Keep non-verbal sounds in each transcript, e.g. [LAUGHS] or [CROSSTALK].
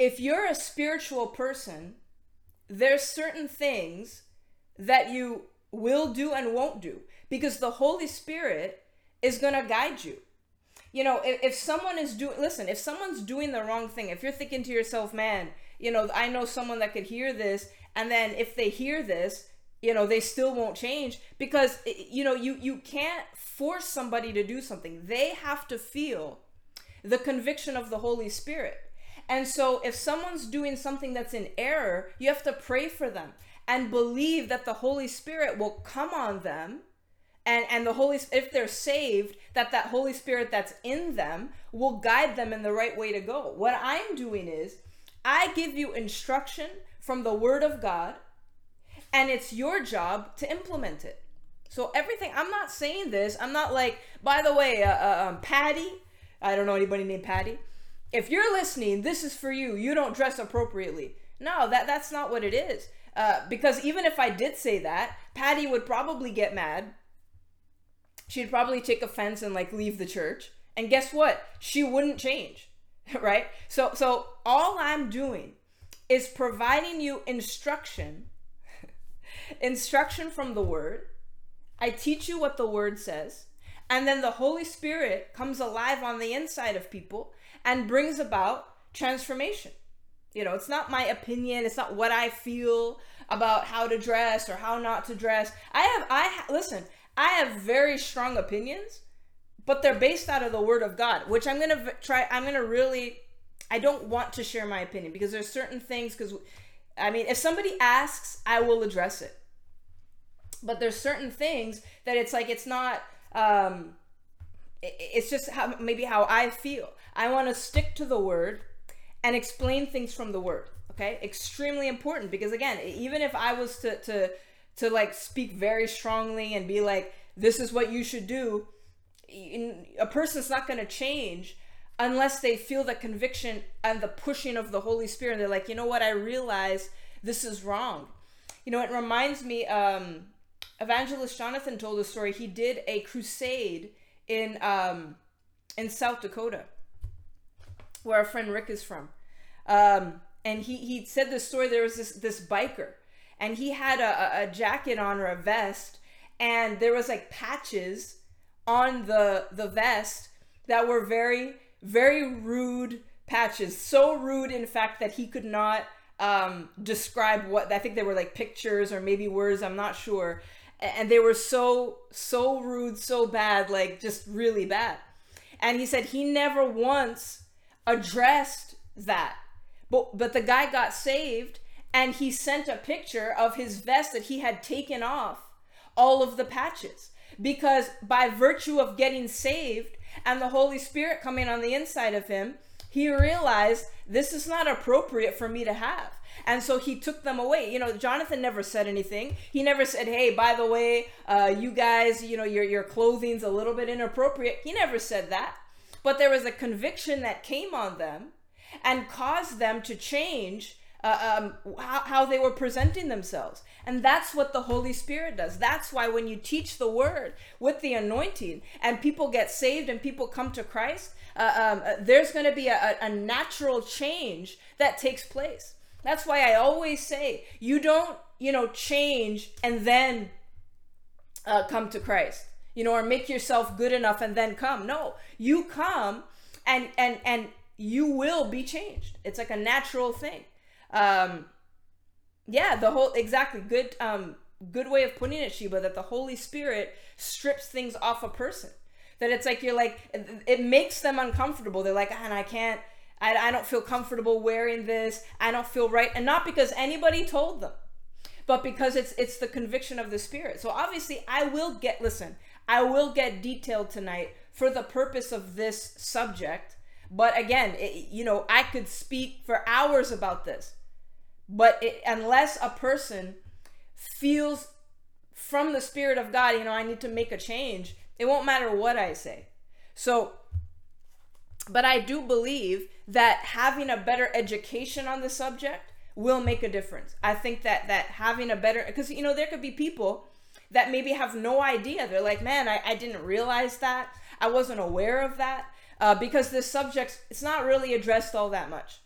if you're a spiritual person, there's certain things that you will do and won't do because the Holy Spirit is going to guide you. You know, if, if someone is doing, listen, if someone's doing the wrong thing, if you're thinking to yourself, man, you know, I know someone that could hear this, and then if they hear this, you know, they still won't change because, eh, eh, you know, you, you can't force somebody to do something. They have to feel the conviction of the Holy Spirit. And so if someone's doing something that's in error, you have to pray for them and believe that the Holy Spirit will come on them and and the holy if they're saved that that holy spirit that's in them will guide them in the right way to go. What i'm doing is i give you instruction from the word of god and it's your job to implement it. So everything i'm not saying this i'm not like by the way uh, uh, um, patty i don't know anybody named patty if you're listening this is for you you don't dress appropriately no that that's not what it is uh, because even if I did say that, Patty would probably get mad. She'd probably take offense and like leave the church. And guess what? She wouldn't change, [LAUGHS] right? So so all I'm doing is providing you instruction, [LAUGHS] instruction from the word. I teach you what the word says, and then the Holy Spirit comes alive on the inside of people and brings about transformation. You know, it's not my opinion. It's not what I feel about how to dress or how not to dress. I have, I ha- listen. I have very strong opinions, but they're based out of the Word of God, which I'm gonna v- try. I'm gonna really. I don't want to share my opinion because there's certain things. Because, I mean, if somebody asks, I will address it. But there's certain things that it's like it's not. Um, it's just how maybe how I feel. I want to stick to the Word and explain things from the word okay? Extremely important because again even if i was to to to like speak very strongly and be like this is what you should do a person's not going to change unless they feel the conviction and the pushing of the holy spirit. And they're like you know what? I realize this is wrong. You know it reminds me um evangelist jonathan told a story. He did a crusade in um in south dakota where our friend Rick is from. Um, and he, he said this story. There was this, this biker, and he had a, a jacket on or a vest, and there was like patches on the the vest that were very very rude patches. So rude, in fact, that he could not um, describe what I think they were like pictures or maybe words. I'm not sure. And they were so so rude, so bad, like just really bad. And he said he never once addressed that. But but the guy got saved and he sent a picture of his vest that he had taken off all of the patches because by virtue of getting saved and the Holy Spirit coming on the inside of him, he realized this is not appropriate for me to have. And so he took them away. You know, Jonathan never said anything. He never said, "Hey, by the way, uh, you guys, you know, your your clothing's a little bit inappropriate." He never said that but there was a conviction that came on them and caused them to change uh, um, how, how they were presenting themselves. And that's what the Holy Spirit does. That's why when you teach the word with the anointing and people get saved and people come to Christ, uh, um, uh, there's going to be a, a natural change that takes place. That's why I always say you don't, you know, change and then uh, come to Christ you know, or make yourself good enough and then come. No, you come and and and you will be changed. It's like a natural thing. Um, yeah, the whole exactly good um good way of putting it, Sheba, that the Holy Spirit strips things off a person. That it's like you're like it makes them uncomfortable. They're like, and I can't. I, I don't feel comfortable wearing this. I don't feel right, and not because anybody told them, but because it's it's the conviction of the Spirit. So obviously, I will get. Listen, I will get detailed tonight for the purpose of this subject. But again, it, you know, I could speak for hours about this. But it, unless a person feels from the Spirit of God, you know, I need to make a change, it won't matter what I say. So, but I do believe that having a better education on the subject will make a difference. I think that that having a better because you know there could be people that maybe have no idea. They're like, man, I, I didn't realize that. I wasn't aware of that. Uh, because this subject, it's not really addressed all that much.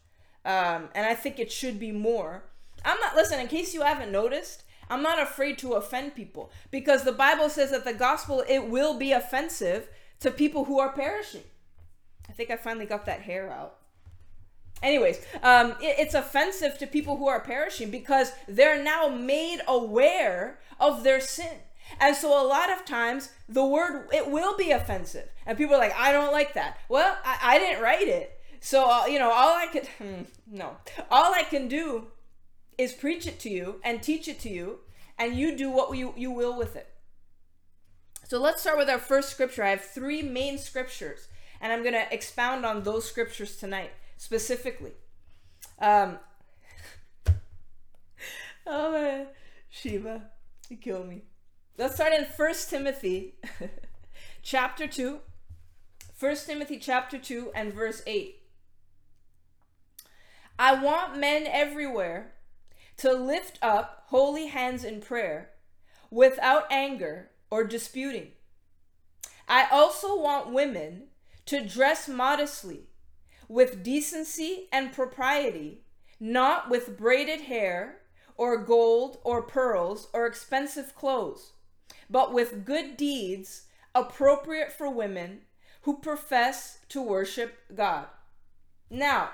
um, and I think it should be more. I'm not listen. In case you haven't noticed, I'm not afraid to offend people because the Bible says that the gospel it will be offensive to people who are perishing. I think I finally got that hair out. Anyways, um, it, it's offensive to people who are perishing because they're now made aware of their sin. And so a lot of times the word it will be offensive, and people are like, "I don't like that." Well, I, I didn't write it, so uh, you know, all I could [LAUGHS] hmm, no, all I can do is preach it to you and teach it to you, and you do what you you will with it. So let's start with our first scripture. I have three main scriptures, and I'm going to expound on those scriptures tonight specifically. Um, [LAUGHS] oh man, Shiva, you kill me. Let's start in First Timothy [LAUGHS] chapter 2. 1 Timothy chapter 2 and verse 8. I want men everywhere to lift up holy hands in prayer without anger or disputing. I also want women to dress modestly with decency and propriety, not with braided hair or gold or pearls or expensive clothes, but with good deeds appropriate for women who profess to worship God. Now,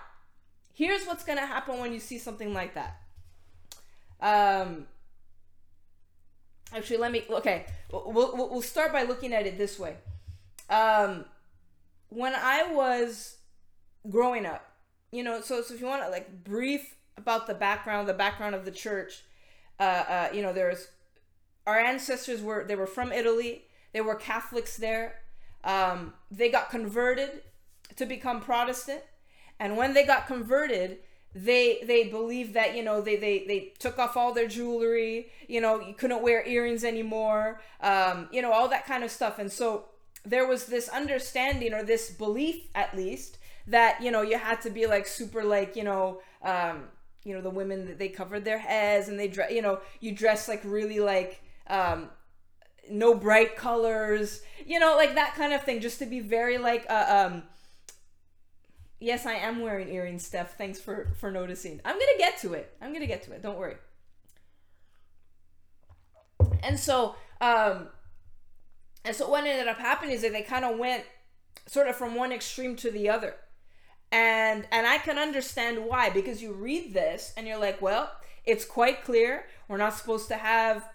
here's what's going to happen when you see something like that. Um, actually, let me, okay, we'll, we'll start by looking at it this way. Um, when I was growing up. You know, so so if you want to like brief about the background, the background of the church, uh, uh, you know, there's our ancestors were they were from Italy. They were Catholics there. Um, they got converted to become Protestant, and when they got converted, they they believed that you know they they they took off all their jewelry. You know, you couldn't wear earrings anymore. Um, you know, all that kind of stuff, and so there was this understanding or this belief at least that you know you had to be like super like you know um you know the women that they covered their heads and they dress you know you dress like really like um no bright colors you know like that kind of thing just to be very like uh, um yes i am wearing earrings steph thanks for for noticing. I'm gonna get to it. I'm gonna get to it don't worry. And so um and so what ended up happening is that they kind of went sort of from one extreme to the other and and I can understand why because you read this and you're like, well, it's quite clear we're not supposed to have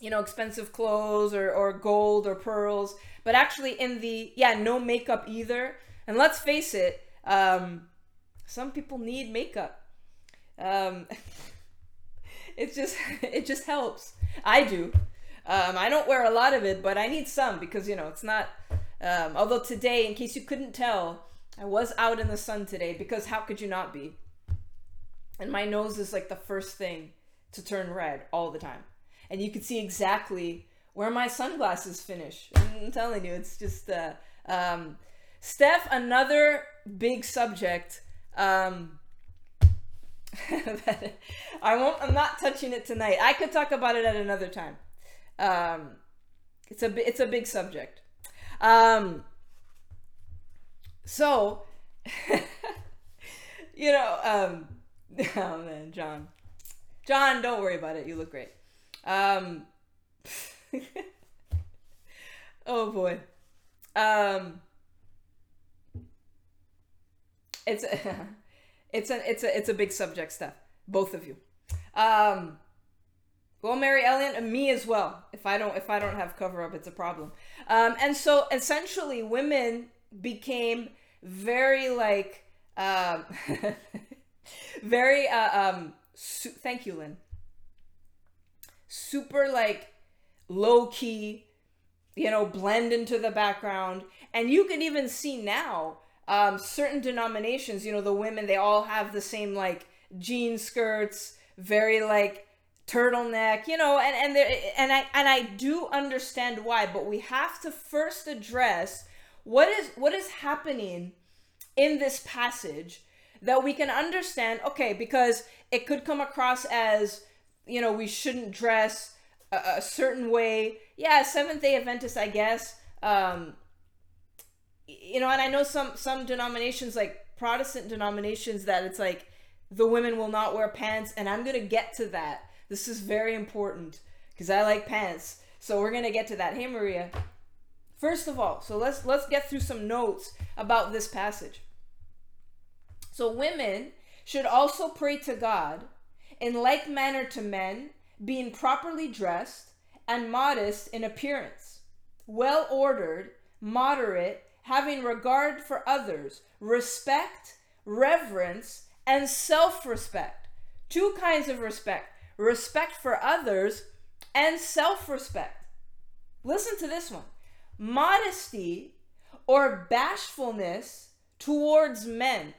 you know expensive clothes or or gold or pearls, but actually in the yeah, no makeup either. And let's face it, um some people need makeup. Um [LAUGHS] it just [LAUGHS] it just helps. I do. Um, I don't wear a lot of it, but I need some because you know it's not. Um, although today, in case you couldn't tell, I was out in the sun today because how could you not be? And my nose is like the first thing to turn red all the time. And you can see exactly where my sunglasses finish. I'm telling you, it's just uh um Steph, another big subject. Um [LAUGHS] I won't I'm not touching it tonight. I could talk about it at another time. Um it's a it's a big subject. Um so, [LAUGHS] you know, um, [LAUGHS] oh man, John, John, don't worry about it. You look great. Um, [LAUGHS] oh boy. Um, it's a, it's a it's a it's a big subject stuff. Both of you. Um, well, Mary Ellen and me as well. If I don't if I don't have cover up, it's a problem. Um, and so essentially, women became very like um [LAUGHS] very uh, um su- thank you lynn. Super like low key you know blend into the background. And you can even see now um certain denominations you know the women they all have the same like jean skirts very like turtleneck you know and and there and i and i do understand why but we have to first address what is what is happening in this passage that we can understand okay because it could come across as you know we shouldn't dress a, a certain way yeah seventh day adventist i guess um you know and i know some some denominations like Protestant denominations that it's like the women will not wear pants, and I'm gonna get to that. This is very important because I like pants. So we're gonna get to that. Hey Maria. First of all, so let's let's get through some notes about this passage. So women should also pray to God in like manner to men, being properly dressed and modest in appearance, well ordered, moderate, having regard for others, respect, reverence, and self respect. Two kinds of respect respect for others and self respect. Listen to this one modesty or bashfulness towards men.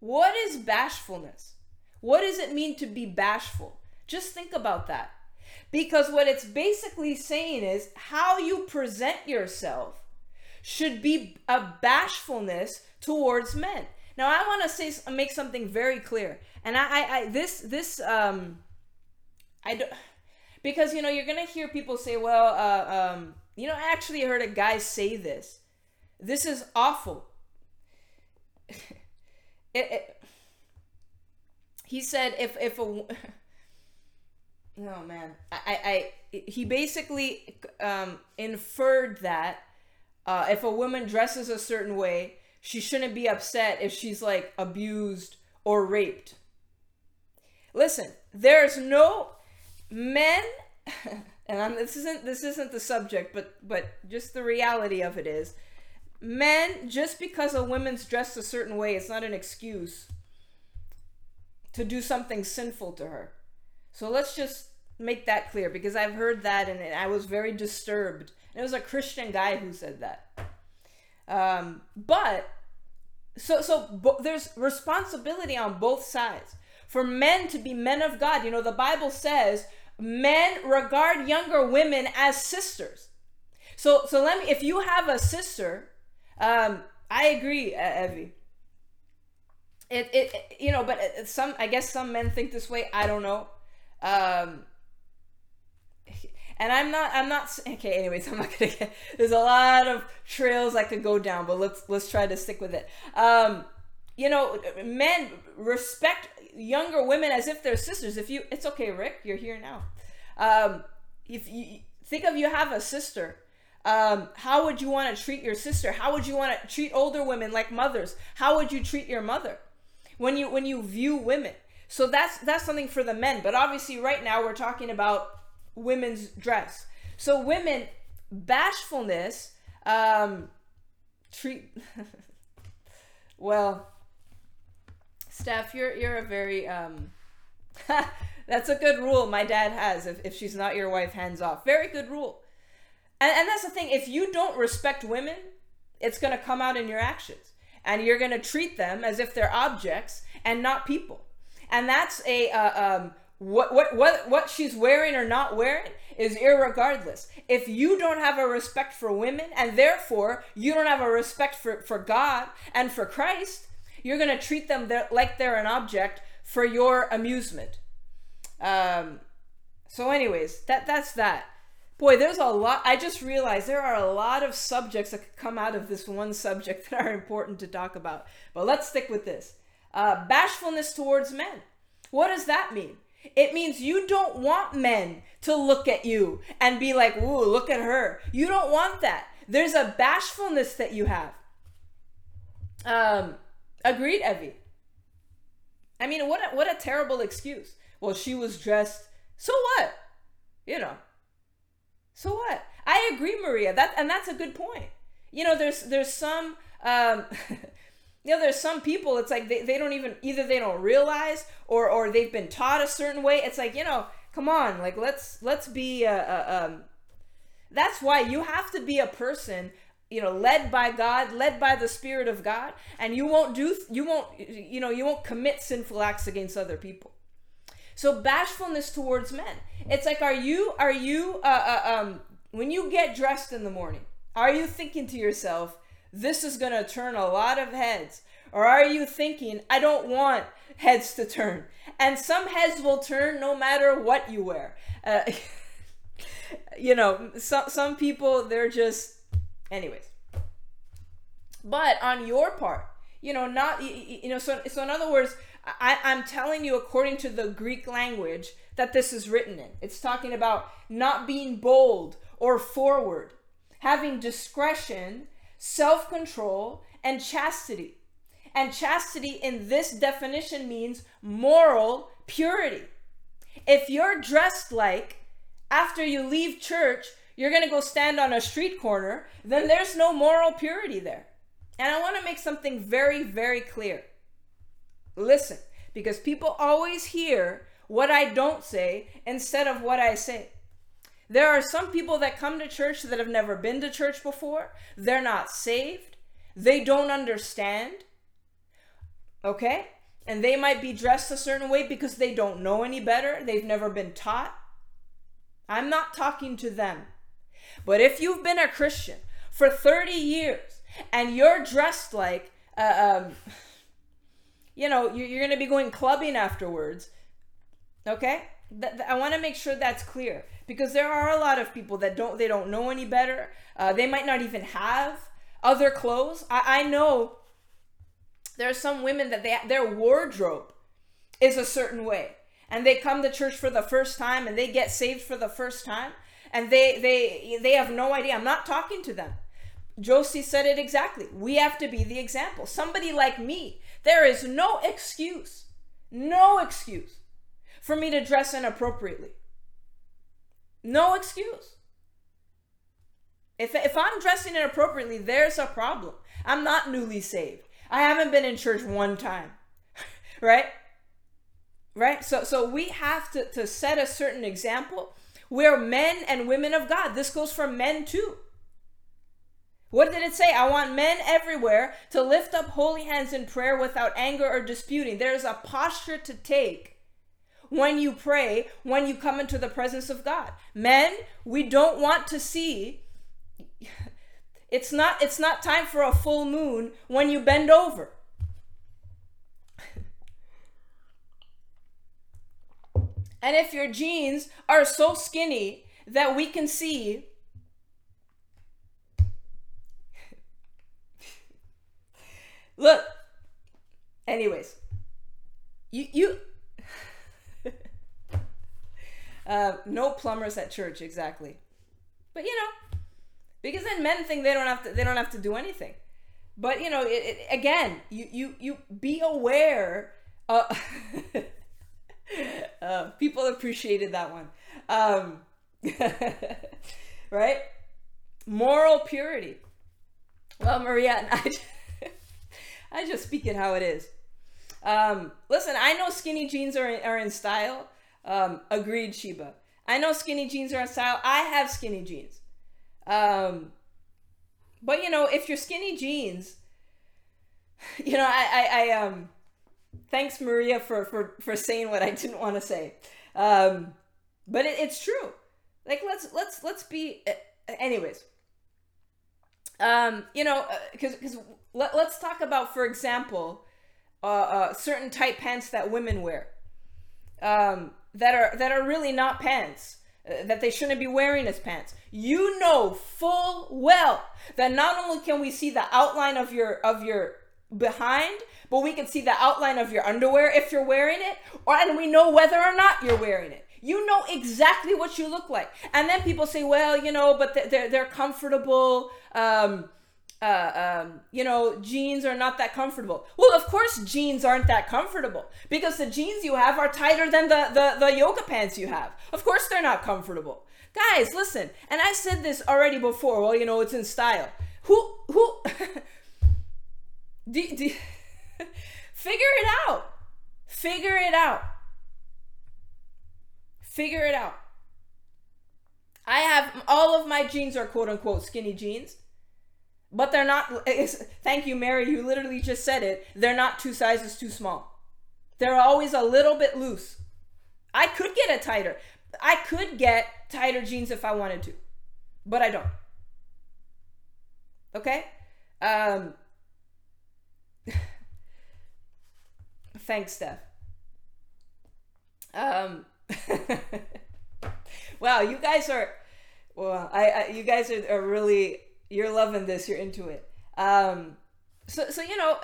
What is bashfulness? What does it mean to be bashful? Just think about that. Because what it's basically saying is how you present yourself should be a bashfulness towards men. Now I want to say make something very clear, and I, I, I this this um, I don't because you know you're gonna hear people say, well, uh, um, you know, I actually heard a guy say this. This is awful. [LAUGHS] it, it, he said if if a [LAUGHS] oh man I I he basically um, inferred that uh, if a woman dresses a certain way she shouldn't be upset if she's like abused or raped. Listen, there's no men [LAUGHS] and I'm, this isn't this isn't the subject, but but just the reality of it is men just because a woman's dressed a certain way, it's not an excuse to do something sinful to her. So let's just make that clear because I've heard that and I was very disturbed. And it was a Christian guy who said that. Um, but so so bo- there's responsibility on both sides for men to be men of God. You know, the Bible says men regard younger women as sisters. So so let me if you have a sister, um, I agree, Evie. It, it, it you know, but some I guess some men think this way. I don't know. Um, and I'm not I'm not okay anyways [LAUGHS] I'm not gonna get there's a lot of trails I could go down but let's let's try to stick with it um you know men respect younger women as if they're sisters. If you it's okay Rick you're here now. Um if you think of you have a sister um, how would you want to treat your sister? How would you want to treat older women like mothers? How would you treat your mother? When you when you view women. So that's that's something for the men but obviously right now we're talking about women's dress. So women bashfulness um treat [LAUGHS] well Steph, you're you're a very um [LAUGHS] that's a good rule my dad has. If, if she's not your wife, hands off. Very good rule. And, and that's the thing. If you don't respect women, it's to come out in your actions. And you're to treat them as if they're objects and not people. And that's a uh, um, what what what what she's wearing or not wearing is irregardless. If you don't have a respect for women and therefore you don't have a respect for for God and for Christ, you're going to treat them like they're an object for your amusement. Um so anyways, that that's that. Boy, there's a lot I just realized there are a lot of subjects that could come out of this one subject [LAUGHS] that are important to talk about. But let's stick with this. Uh, bashfulness towards men. What does that mean? It means you don't want men to look at you and be like, ooh, look at her. You don't want that. There's a bashfulness that you have. Um, agreed, Evie. I mean, what a, what a terrible excuse. Well, she was dressed. So what? You know. So what? I agree, Maria. That and that's a good point. You know, there's there's some um, [LAUGHS] you know there's some people it's like they, they don't even either they don't realize or or they've been taught a certain way it's like you know come on like let's let's be a, a, um that's why you have to be a person you know led by god led by the spirit of god and you won't do you won't you know you won't commit sinful acts against other people so bashfulness towards men it's like are you are you uh, uh um when you get dressed in the morning are you thinking to yourself this is going to turn a lot of heads? Or are you thinking, I don't want heads to turn? And some heads will turn no matter what you wear. Uh, [LAUGHS] you know, some, some people, they're just, anyways. But on your part, you know, not, you know, so, so in other words, I, I'm telling you according to the Greek language that this is written in. It's talking about not being bold or forward, having discretion, self control, and chastity. And chastity in this definition means moral purity. If you're dressed like after you leave church, you're going to go stand on a street corner, then there's no moral purity there. And I want to make something very, very clear. Listen, because people always hear what I don't say instead of what I say. There are some people that come to church that have never been to church before. They're not saved. They don't understand. Okay? And they might be dressed a certain way because they don't know any better. They've never been taught. I'm not talking to them. But if you've been a Christian for 30 years and you're dressed like, uh, um, you know, you're going to be going clubbing afterwards, okay? I want to make sure that's clear because there are a lot of people that don't they don't know any better. Uh, they might not even have other clothes. I, I know there are some women that they their wardrobe is a certain way and they come to church for the first time and they get saved for the first time and they they they have no idea i'm not talking to them josie said it exactly we have to be the example somebody like me there is no excuse no excuse for me to dress inappropriately no excuse if, if i'm dressing inappropriately there's a problem i'm not newly saved I haven't been in church one time. [LAUGHS] right? Right? So so we have to, to set a certain example. We're men and women of God. This goes for men too. What did it say? I want men everywhere to lift up holy hands in prayer without anger or disputing. There's a posture to take when you pray, when you come into the presence of God. Men, we don't want to see it's not it's not time for a full moon when you bend over. And if your jeans are so skinny that we can see [LAUGHS] Look. Anyways, you you [LAUGHS] uh, no plumbers at church exactly, but you know because then men think they don't have to they don't have to do anything. But you know it, it, again you you you be aware uh, [LAUGHS] [LAUGHS] uh, people appreciated that one. Um, [LAUGHS] right? Moral purity. Well maria [LAUGHS] i i just speak it how it is. Um, listen i know skinny jeans are in, are in style. Um, agreed sheba. I know skinny jeans are in style. I have skinny jeans. Um, but you know, if you're skinny jeans, [SIGHS] you know, I, I, I um, thanks Maria for for for saying what I didn't want to say. Um, but it, it's true. Like let's let's let's be, anyways. Um, you know, because uh, because let, let's talk about, for example, uh, uh, certain tight pants that women wear. Um, that are that are really not pants uh, that they shouldn't be wearing as pants. You know full well that not only can we see the outline of your of your behind, but we can see the outline of your underwear if you're wearing it, or and we know whether or not you're wearing it. You know exactly what you look like. And then people say, well, you know, but they're they're comfortable. Um, uh, um, you know, jeans are not that comfortable. Well, of course, jeans aren't that comfortable because the jeans you have are tighter than the, the, the yoga pants you have. Of course, they're not comfortable. Guys, listen, and I said this already before. Well, you know, it's in style. Who, who, [LAUGHS] [LAUGHS] figure it out. Figure it out. Figure it out. I have all of my jeans are quote unquote skinny jeans but they're not. Thank you, Mary. You literally just said it. They're not two sizes too small. They're always a little bit loose. I could get a tighter. I could get tighter jeans if I wanted to, but I don't. Okay? Um, [LAUGHS] thanks, Steph. Um, [LAUGHS] wow, you guys are. Well, I, I you guys are, are really you're loving this. You're into it. Um, so so you know,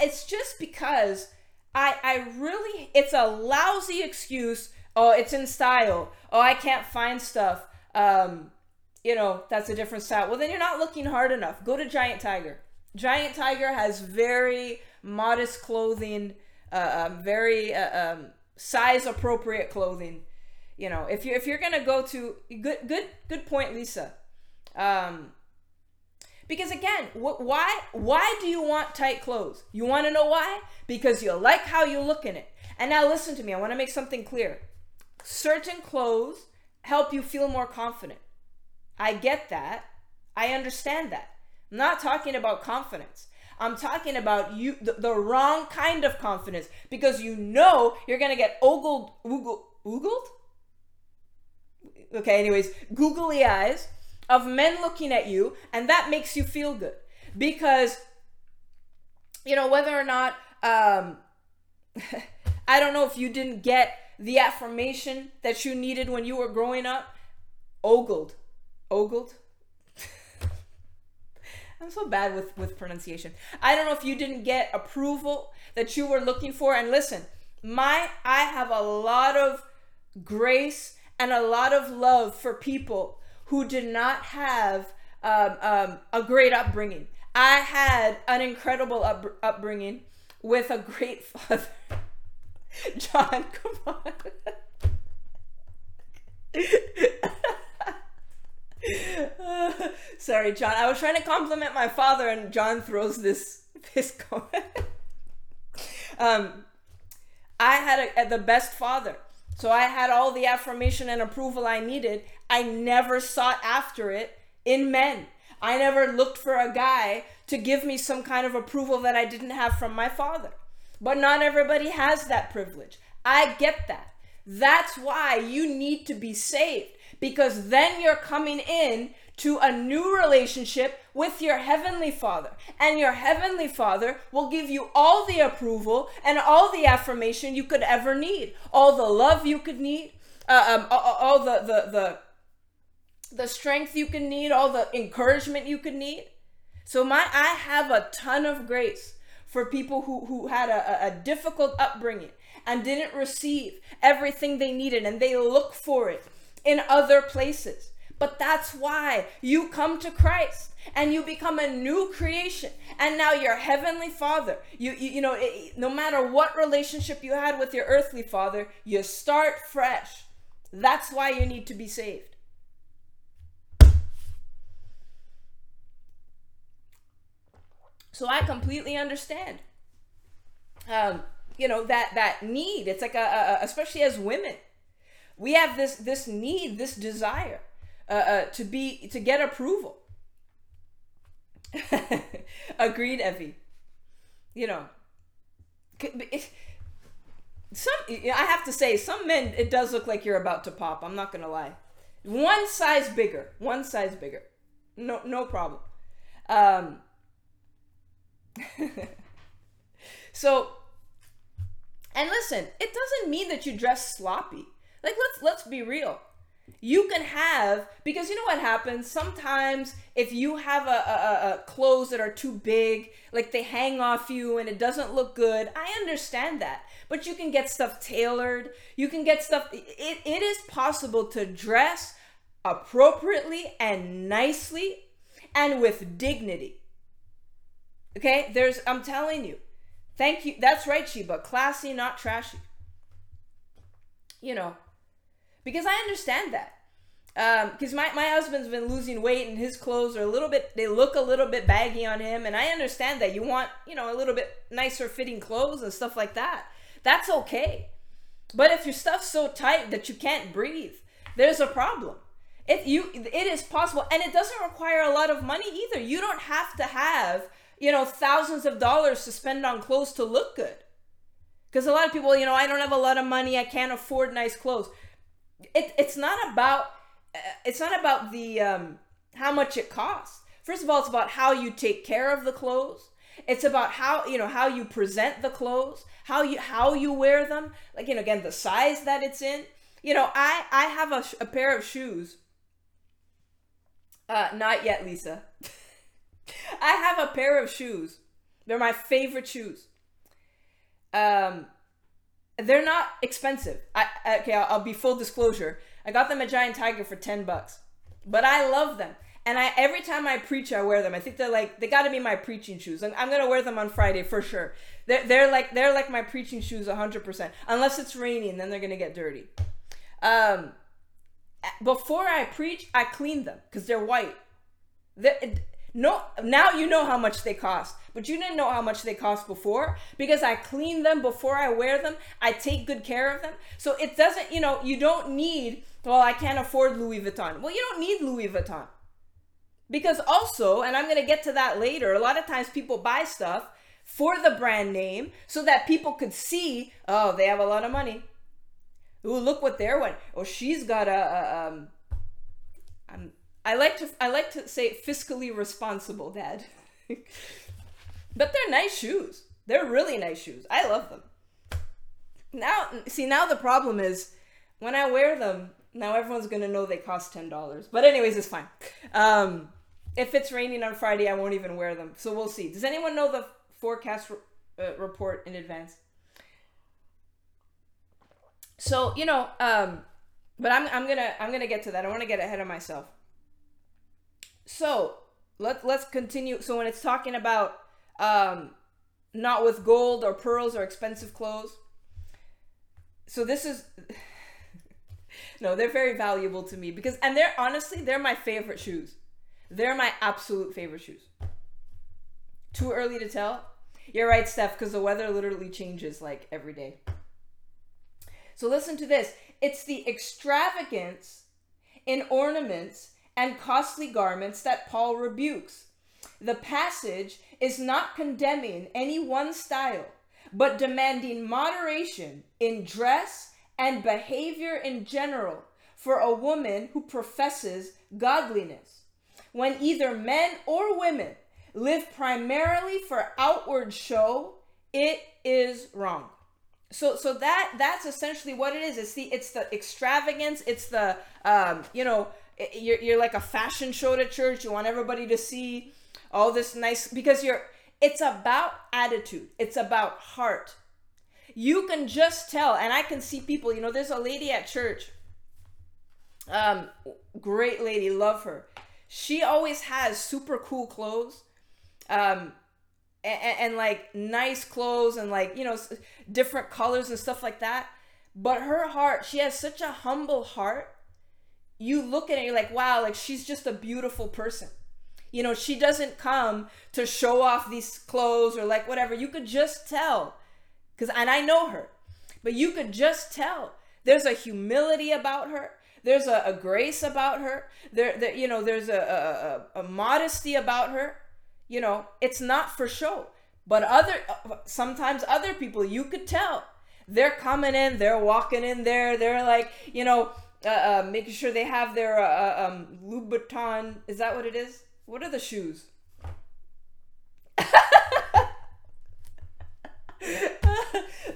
it's just because I I really it's a lousy excuse. Oh, it's in style. Oh, I can't find stuff. Um, you know, that's a different style. Well, then you're not looking hard enough. Go to Giant Tiger. Giant Tiger has very modest clothing, uh, um, very uh, um, size appropriate clothing. You know, if you if you're gonna go to good good good point, Lisa. Um, because again, wh- why why do you want tight clothes? You want to know why? Because you like how you look in it. And now listen to me. I want to make something clear. Certain clothes help you feel more confident. I get that. I understand that. I'm not talking about confidence. I'm talking about you the, the wrong kind of confidence because you know you're gonna get ogled oogled oogled? Okay, anyways, googly eyes of men looking at you, and that makes you feel good. Because you know, whether or not um [LAUGHS] I don't know if you didn't get the affirmation that you needed when you were growing up. Ogled. Ogled? I'm so bad with, with pronunciation. I don't know if you didn't get approval that you were looking for. And listen, my I have a lot of grace and a lot of love for people who did not have um, um, a great upbringing. I had an incredible up, upbringing with a great father. [LAUGHS] John, come on. [LAUGHS] [LAUGHS] sorry, John. I was trying to compliment my father, and John throws this [LAUGHS] this comment. um, I had a, a, the best father, so I had all the affirmation and approval I needed. I never sought after it in men. I never looked for a guy to give me some kind of approval that I didn't have from my father. But not everybody has that privilege. I get that. That's why you need to be saved because then you're coming in to a new relationship with your heavenly father. And your heavenly father will give you all the approval and all the affirmation you could ever need. All the love you could need. Uh, um, all, all the, the the the strength you can need. All the encouragement you could need. So my i have a ton of grace for people who who had a, a difficult upbringing and didn't receive everything they needed and they look for it in other places. But that's why you come to Christ and you become a new creation. And now your heavenly father, you, you, you know, it, no matter what relationship you had with your earthly father, you start fresh. That's why you need to be saved. So I completely understand. Um, you know that that need. It's like a, a especially as women we have this this need, this desire uh, uh, to be to get approval. [LAUGHS] Agreed, Evie. You know, some I have to say, some men it does look like you're about to pop. I'm not gonna lie. One size bigger, one size bigger. No, no problem. Um, [LAUGHS] so, and listen, it doesn't mean that you dress sloppy. Like let's let's be real. You can have because you know what happens sometimes if you have a, a, a clothes that are too big, like they hang off you and it doesn't look good. I understand that, but you can get stuff tailored. You can get stuff. It, it is possible to dress appropriately and nicely and with dignity. Okay, there's I'm telling you. Thank you. That's right, Sheba. Classy, not trashy. You know, because I understand that. Because um, my, my husband's been losing weight and his clothes are a little bit, they look a little bit baggy on him. And I understand that you want, you know, a little bit nicer fitting clothes and stuff like that. That's okay. But if your stuff's so tight that you can't breathe, there's a problem. If you, it is possible, and it doesn't require a lot of money either. You don't have to have, you know, thousands of dollars to spend on clothes to look good. Because a lot of people, you know, I don't have a lot of money, I can't afford nice clothes it, it's not about uh, it's not about the um, how much it costs. First of all, it's about how you take care of the clothes. It's about how you know how you present the clothes, how you how you wear them. Like you know, again, the size that it's in. You know, I I have a, a pair of shoes. Uh, not yet, Lisa. [LAUGHS] I have a pair of shoes. They're my favorite shoes. Um, they're not expensive. I okay. I'll, I'll be full disclosure. I got them at Giant Tiger for ten bucks, but I love them. And I every time I preach, I wear them. I think they're like they got to be my preaching shoes. I'm, I'm gonna wear them on Friday for sure. They're, they're like they're like my preaching shoes, hundred percent. Unless it's raining, then they're gonna get dirty. Um, before I preach, I clean them because they're white. They're, no, now you know how much they cost, but you didn't know how much they cost before because I clean them before I wear them. I take good care of them. So it doesn't, you know, you don't need, well, I can't afford Louis Vuitton. Well, you don't need Louis Vuitton. Because also, and I'm going to get to that later, a lot of times people buy stuff for the brand name so that people could see, oh, they have a lot of money. Ooh, look what they're wearing. Oh, she's got a, a um, I'm, I like to I like to say fiscally responsible, Dad. [LAUGHS] but they're nice shoes. They're really nice shoes. I love them. Now, see, now the problem is when I wear them. Now everyone's gonna know they cost ten dollars. But anyways, it's fine. Um, if it's raining on Friday, I won't even wear them. So we'll see. Does anyone know the forecast re- uh, report in advance? So you know, um, but I'm I'm gonna I'm gonna get to that. I want to get ahead of myself. So let let's continue. So when it's talking about um, not with gold or pearls or expensive clothes. So this is [LAUGHS] no, they're very valuable to me because and they're honestly they're my favorite shoes. They're my absolute favorite shoes. Too early to tell? You're right, Steph, because the weather literally changes like every day. So listen to this it's the extravagance in ornaments and costly garments that Paul rebukes. The passage is not condemning any one style, but demanding moderation in dress and behavior in general for a woman who professes godliness. When either men or women live primarily for outward show, it is wrong. So so that that's essentially what it is. It's the it's the extravagance. It's the um you know you're, you're like a fashion show to church. You want everybody to see all this nice because you're it's about attitude. It's about heart. You can just tell and i can see people you know there's a lady at church um great lady love her. She always has super cool clothes um and, and, like nice clothes and like you know different colors and stuff like that. But her heart she has such a humble heart. You look at it you're like wow like she's just a beautiful person you know she doesn't come to show off these clothes or like whatever you could just tell because and i know her but you could just tell there's a humility about her there's a, a grace about her there, there you know there's a, a, a modesty about her you know, it's not for show. But other sometimes other people you could tell they're coming in, they're walking in there, they're like, you know, uh, uh, making sure they have their uh, uh um, Louboutin. Is that what it is? What are the shoes? [LAUGHS]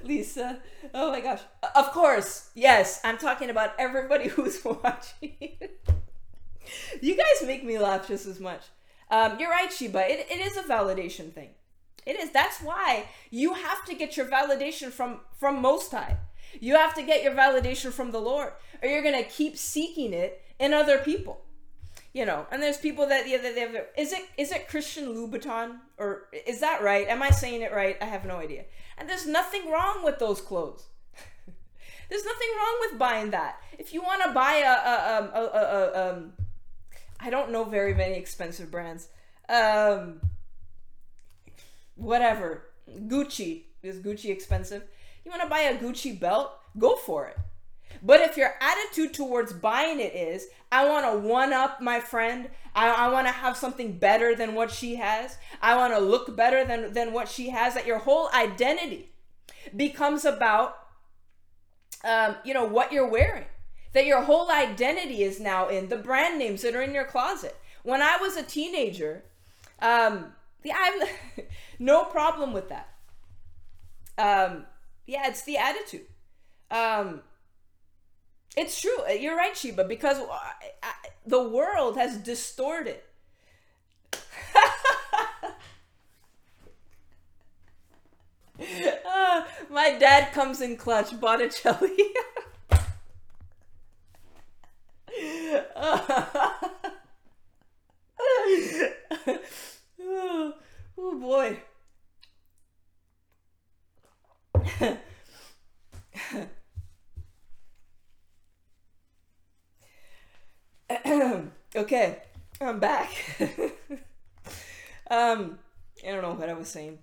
Lisa. Oh my gosh. Of course. Yes, I'm talking about everybody [LAUGHS] who's watching. you guys make me laugh just as much. Um, you're right, Sheba. It, it is a validation thing. It is. That's why you have to get your validation from from Most High. You have to get your validation from the Lord, or you're gonna keep seeking it in other people. You know, and there's people that yeah, they have. Is it is it Christian Louboutin or is that right? Am I saying it right? I have no idea. And there's nothing wrong with those clothes. [LAUGHS] there's nothing wrong with buying that. If you want to buy a, a, um, a, a, a um, I don't know very many expensive brands. Um, whatever. Gucci is Gucci expensive. You want to buy a Gucci belt? Go for it. But if your attitude towards buying it is, I want to one up my friend, I, I want to have something better than what she has, I want to look better than, than what she has, that your whole identity becomes about, um, you know, what you're wearing that your whole identity is now in the brand names that are in your closet. When I was a teenager, um, yeah, I have [LAUGHS] no problem with that. Um, yeah, it's the attitude. Um, it's true. Uh, you're right, Sheba, because I, I, the world has distorted. [LAUGHS] Ah, my dad comes in clutch, Botticelli. [LAUGHS] oh boy. [LAUGHS] [CLEARS THROAT] okay, I'm back. [LAUGHS] um, I don't know what I was saying.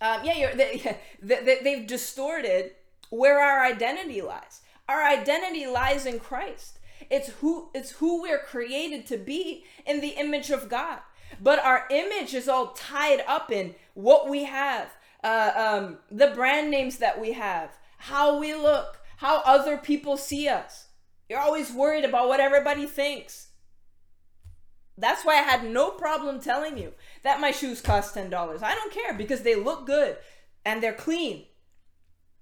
Um, yeah, you're, [LAUGHS] they, they, they've distorted where our identity lies. Our identity lies in Christ. It's who it's who we're created to be in the image of God. But our image is all tied up in what we have, uh, um, the brand names that we have, how we look, how other people see us. You're always worried about what everybody thinks. That's why I had no problem telling you that my shoes cost $10. I don't care because they look good and they're clean.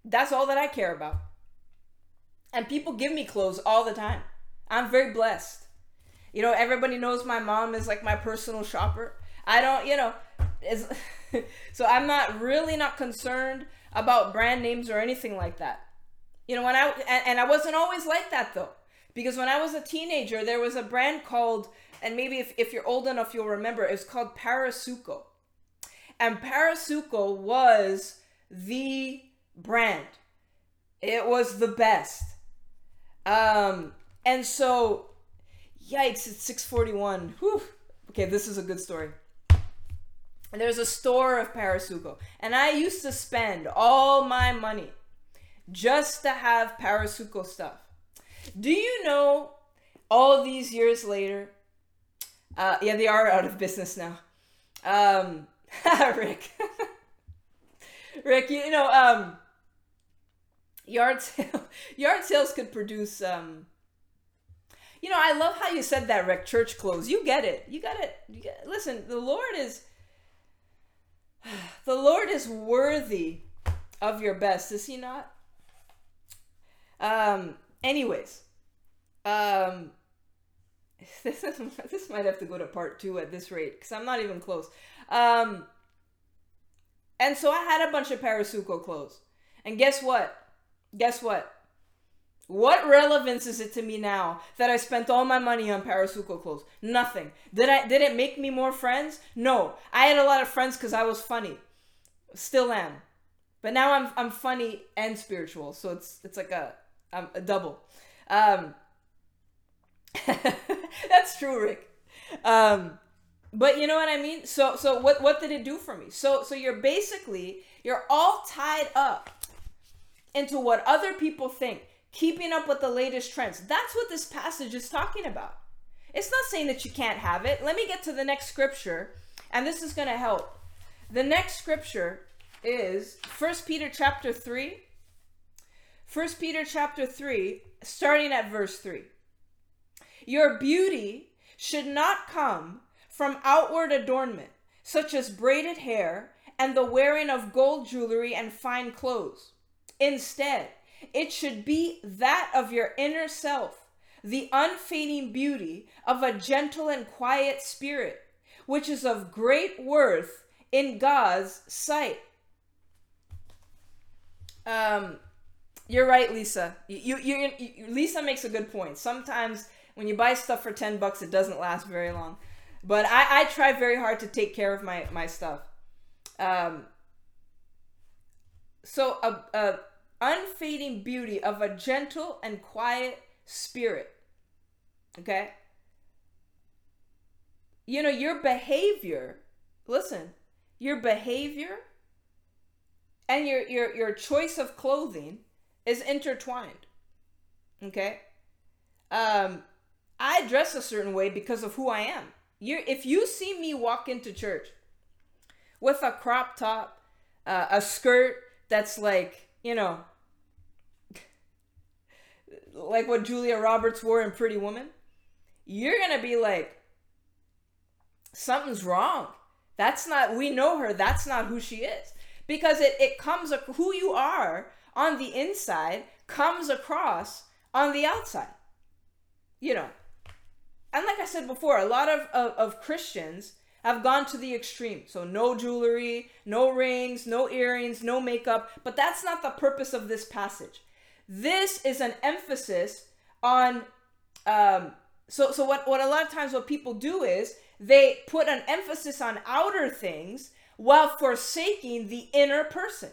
That's all that I care about. And people give me clothes all the time. I'm very blessed. You know, everybody knows my mom is like my personal shopper. I don't, you know, [LAUGHS] so I'm not really not concerned about brand names or anything like that. You know, when I and, and I wasn't always like that though. Because when I was a teenager, there was a brand called and maybe if, if you're old enough, you'll remember, it's called Parasuco. And Parasuco was the brand. It was the best. Um, and so, yikes, it's 641. Whew. Okay, this is a good story. There's a store of Parasuco, and I used to spend all my money just to have Parasuco stuff. Do you know all these years later, uh, yeah, they are out of business now. Um, [LAUGHS] Rick. [LAUGHS] Rick, you, know, um, yard [LAUGHS] sale, yard sales could produce. Um, you know, I love how you said that, Rick. Church clothes. You get it. You got it. You get, listen, the Lord is. [SIGHS] The Lord is worthy of your best, is He not? Um. Anyways, um, [LAUGHS] this is, this might have to go to part two at this rate because I'm not even close. Um, and so I had a bunch of Parasuco clothes, and guess what? Guess what? What relevance is it to me now that I spent all my money on Parasuco clothes? Nothing. Did I did it make me more friends? No. I had a lot of friends because I was funny. Still am. But now I'm I'm funny and spiritual, so it's it's like a um, a double. Um, [LAUGHS] That's true, Rick. Um, but you know what I mean. So so what what did it do for me? So so you're basically you're all tied up into what other people think, keeping up with the latest trends. That's what this passage is talking about. It's not saying that you can't have it. Let me get to the next scripture, and this is going to help. The next scripture is First Peter chapter 3. First Peter chapter 3, starting at verse 3. Your beauty should not come from outward adornment, such as braided hair and the wearing of gold jewelry and fine clothes. Instead, it should be that of your inner self, the unfading beauty of a gentle and quiet spirit, which is of great worth in God's sight. Um, you're right, Lisa. You, you, you, Lisa makes a good point. Sometimes when you buy stuff for 10 bucks, it doesn't last very long. But I, I try very hard to take care of my, my stuff. Um, so, a, a unfading beauty of a gentle and quiet spirit. Okay? You know, your behavior, listen, your behavior and your, your, your choice of clothing is intertwined. Okay? Um, I dress a certain way because of who I am. You if you see me walk into church with a crop top, uh, a skirt that's like, you know, [LAUGHS] like what Julia Roberts wore in Pretty Woman, you're going to be like something's wrong. That's not we know her, that's not who she is. Because it it comes who you are on the inside comes across on the outside. You know, and like I said before, a lot of, of, of Christians have gone to the extreme. So, no jewelry, no rings, no earrings, no makeup. But that's not the purpose of this passage. This is an emphasis on. Um, so, so what, what a lot of times what people do is they put an emphasis on outer things while forsaking the inner person.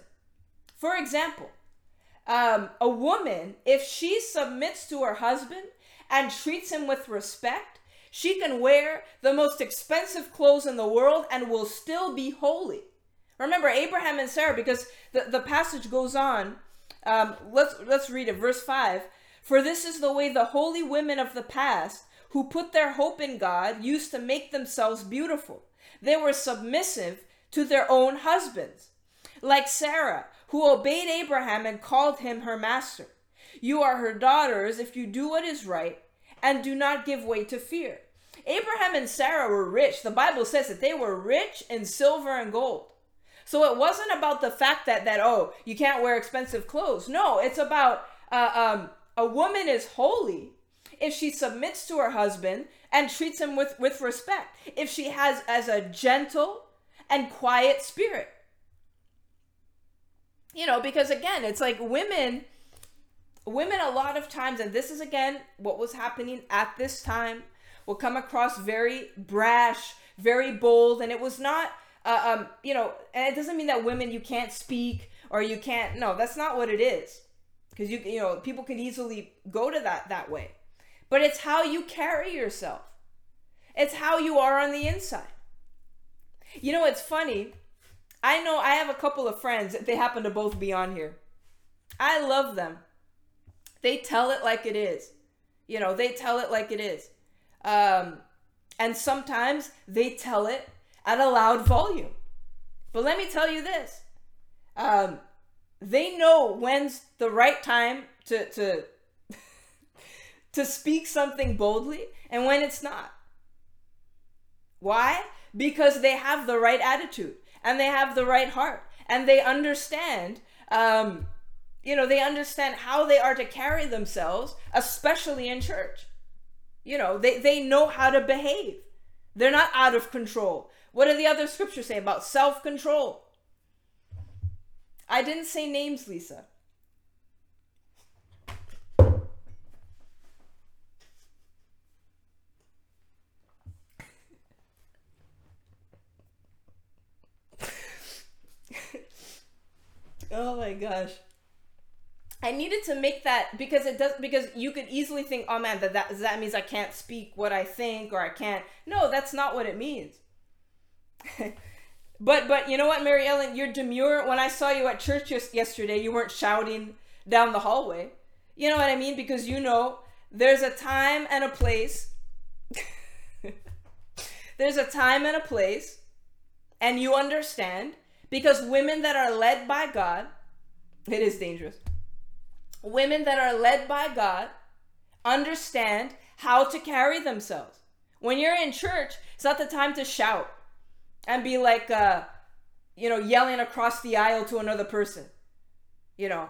For example, um, a woman, if she submits to her husband and treats him with respect, she can wear the most expensive clothes in the world and will still be holy. Remember Abraham and Sarah, because the, the passage goes on. Um, let's let's read it, verse five. For this is the way the holy women of the past, who put their hope in God, used to make themselves beautiful. They were submissive to their own husbands, like Sarah, who obeyed Abraham and called him her master. You are her daughters if you do what is right and do not give way to fear. Abraham and Sarah were rich. The Bible says that they were rich in silver and gold. So it wasn't about the fact that that oh you can't wear expensive clothes. No, it's about uh, um, a woman is holy if she submits to her husband and treats him with with respect. If she has as a gentle and quiet spirit. You know, because again, it's like women women a lot of times and this is again what was happening at this time will come across very brash, very bold, and it was not, uh, um, you know, and it doesn't mean that women you can't speak or you can't. No, that's not what it is, because you you know people can easily go to that that way, but it's how you carry yourself. It's how you are on the inside. You know, it's funny. I know I have a couple of friends. They happen to both be on here. I love them. They tell it like it is. You know, they tell it like it is. Um, and sometimes they tell it at a loud volume. But let me tell you this um, they know when's the right time to, to, [LAUGHS] to speak something boldly and when it's not. Why? Because they have the right attitude and they have the right heart and they understand um, you know they understand how they are to carry themselves especially in church you know, they, they know how to behave. They're not out of control. What do the other scriptures say about self control? I didn't say names, Lisa. Oh my gosh. I needed to make that because it does because you could easily think, oh man, that that that means I can't speak what I think or I can't. No, that's not what it means. [LAUGHS] but but you know what, Mary Ellen, you're demure. When I saw you at church yesterday, you weren't shouting down the hallway. You know what I mean? Because you know there's a time and a place. [LAUGHS] there's a time and a place, and you understand because women that are led by God, it is dangerous women that are led by God understand how to carry themselves. When you're in church, it's not the time to shout and be like, uh, you know, yelling across the aisle to another person, you know.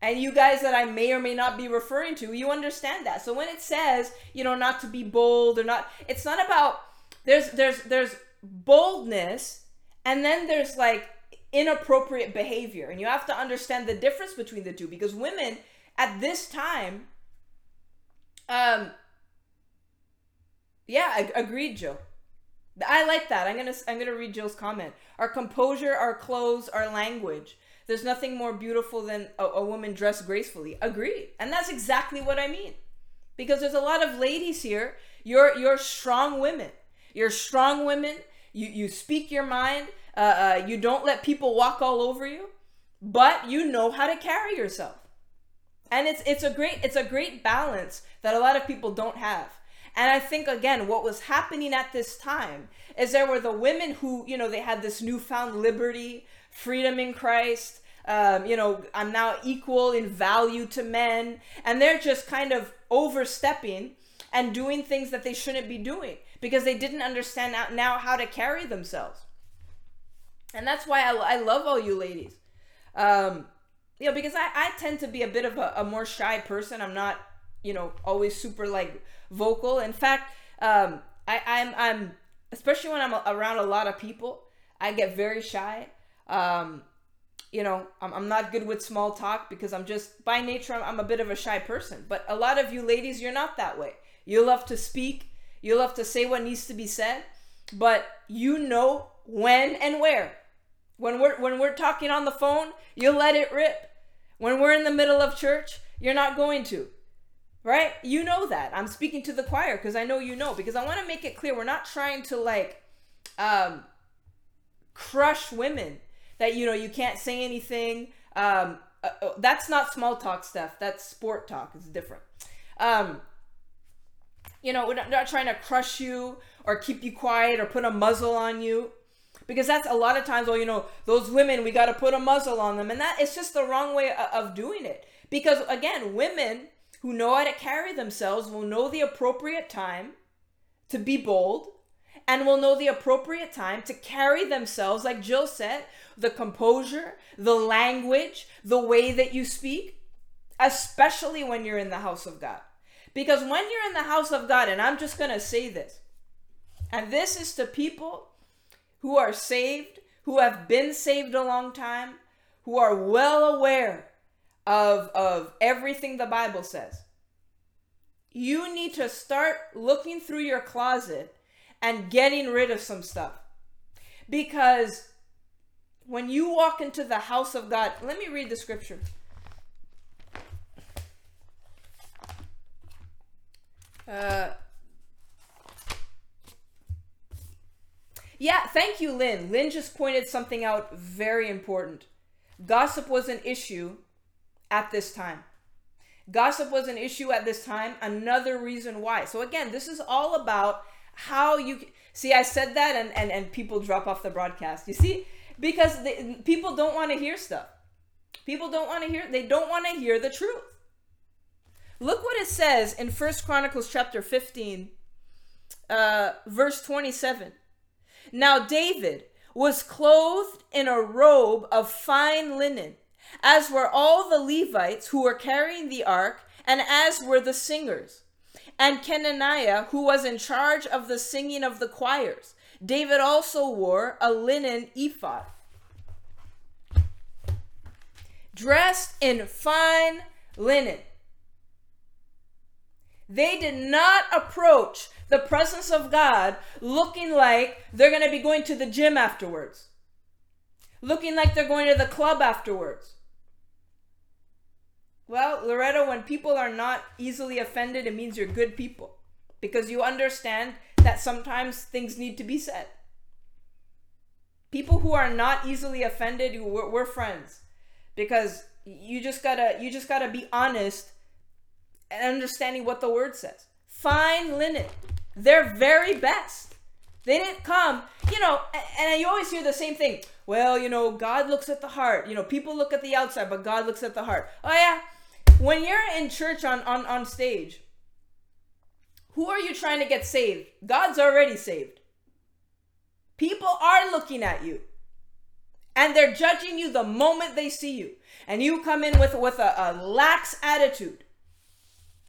And you guys that I may or may not be referring to, you understand that. So when it says, you know, not to be bold or not, it's not about there's there's there's boldness and then there's like inappropriate behavior. And you have to understand the difference between the two because women at this time um yeah agreed jill. I like that. I'm gonna i'm gonna read jill's comment. Our composure our clothes our language. There's nothing more beautiful than a, a woman dressed gracefully. Agreed. And that's exactly what i mean. Because there's a lot of ladies here. You're you're strong women. You're strong women. You you speak your mind uh, uh, you don't let people walk all over you but you know how to carry yourself. And it's it's a great it's a great balance that a lot of people don't have. And i think again what was happening at this time is there were the women who you know they had this newfound liberty freedom in christ um, you know i'm now equal in value to men. And they're just kind of overstepping and doing things that they shouldn't be doing because they didn't understand now how to carry themselves and that's why i, I love all you ladies um, you know, because I, I tend to be a bit of a, a more shy person. I'm not, you know, always super like vocal. In fact, um, I, I'm I'm especially when I'm around a lot of people, I get very shy. Um, you know, I'm, I'm not good with small talk because I'm just by nature I'm, I'm a bit of a shy person. But a lot of you ladies, you're not that way. You love to speak. You love to say what needs to be said, but you know when and where. When we're when we're talking on the phone, you let it rip. When we're in the middle of church, you're not going to. Right? You know that. I'm speaking to the choir because I know you know because I want to make it clear we're not trying to like um crush women that you know you can't say anything. Um uh, uh that's not small talk stuff. That's sport talk. It's different. Um you know, we're not, not trying to crush you or keep you quiet or put a muzzle on you because that's a lot of times well you know those women we got to put a muzzle on them. And that it's just the wrong way of doing it. Because again women who know how to carry themselves will know the appropriate time to be bold and will know the appropriate time to carry themselves like jill said the composure the language the way that you speak especially when you're in the house of god. Because when you're in the house of god and i'm just going to say this and this is to people who are saved, who have been saved a long time, who are well aware of, of everything the Bible says. You need to start looking through your closet and getting rid of some stuff. Because when you walk into the house of God, let me read the scripture. Uh, Yeah, thank you, Lynn. Lynn just pointed something out very important. Gossip was an issue at this time. Gossip was an issue at this time. Another reason why. So again, this is all about how you see. I said that, and and and people drop off the broadcast. You see, because they, people don't want to hear stuff. People don't want to hear. They don't want to hear the truth. Look what it says in First Chronicles chapter fifteen, uh, verse twenty-seven. Now David was clothed in a robe of fine linen, as were all the Levites who were carrying the ark, and as were the singers. And Kenaniah, who was in charge of the singing of the choirs. David also wore a linen ephod. Dressed in fine linen. They did not approach the presence of God looking like they're going to be going to the gym afterwards, looking like they're going to the club afterwards. Well, Loretta, when people are not easily offended, it means you're good people because you understand that sometimes things need to be said. People who are not easily offended, we're, we're friends because you just gotta you just gotta be honest and understanding what the word says. Fine linen their very best. They didn't come, you know, and you always hear the same thing. Well, you know, God looks at the heart. You know, people look at the outside, but God looks at the heart. Oh yeah. When you're in church on on, on stage, who are you trying to get saved? God's already saved. People are looking at you. And they're judging you the moment they see you. And you come in with, with a, a lax attitude.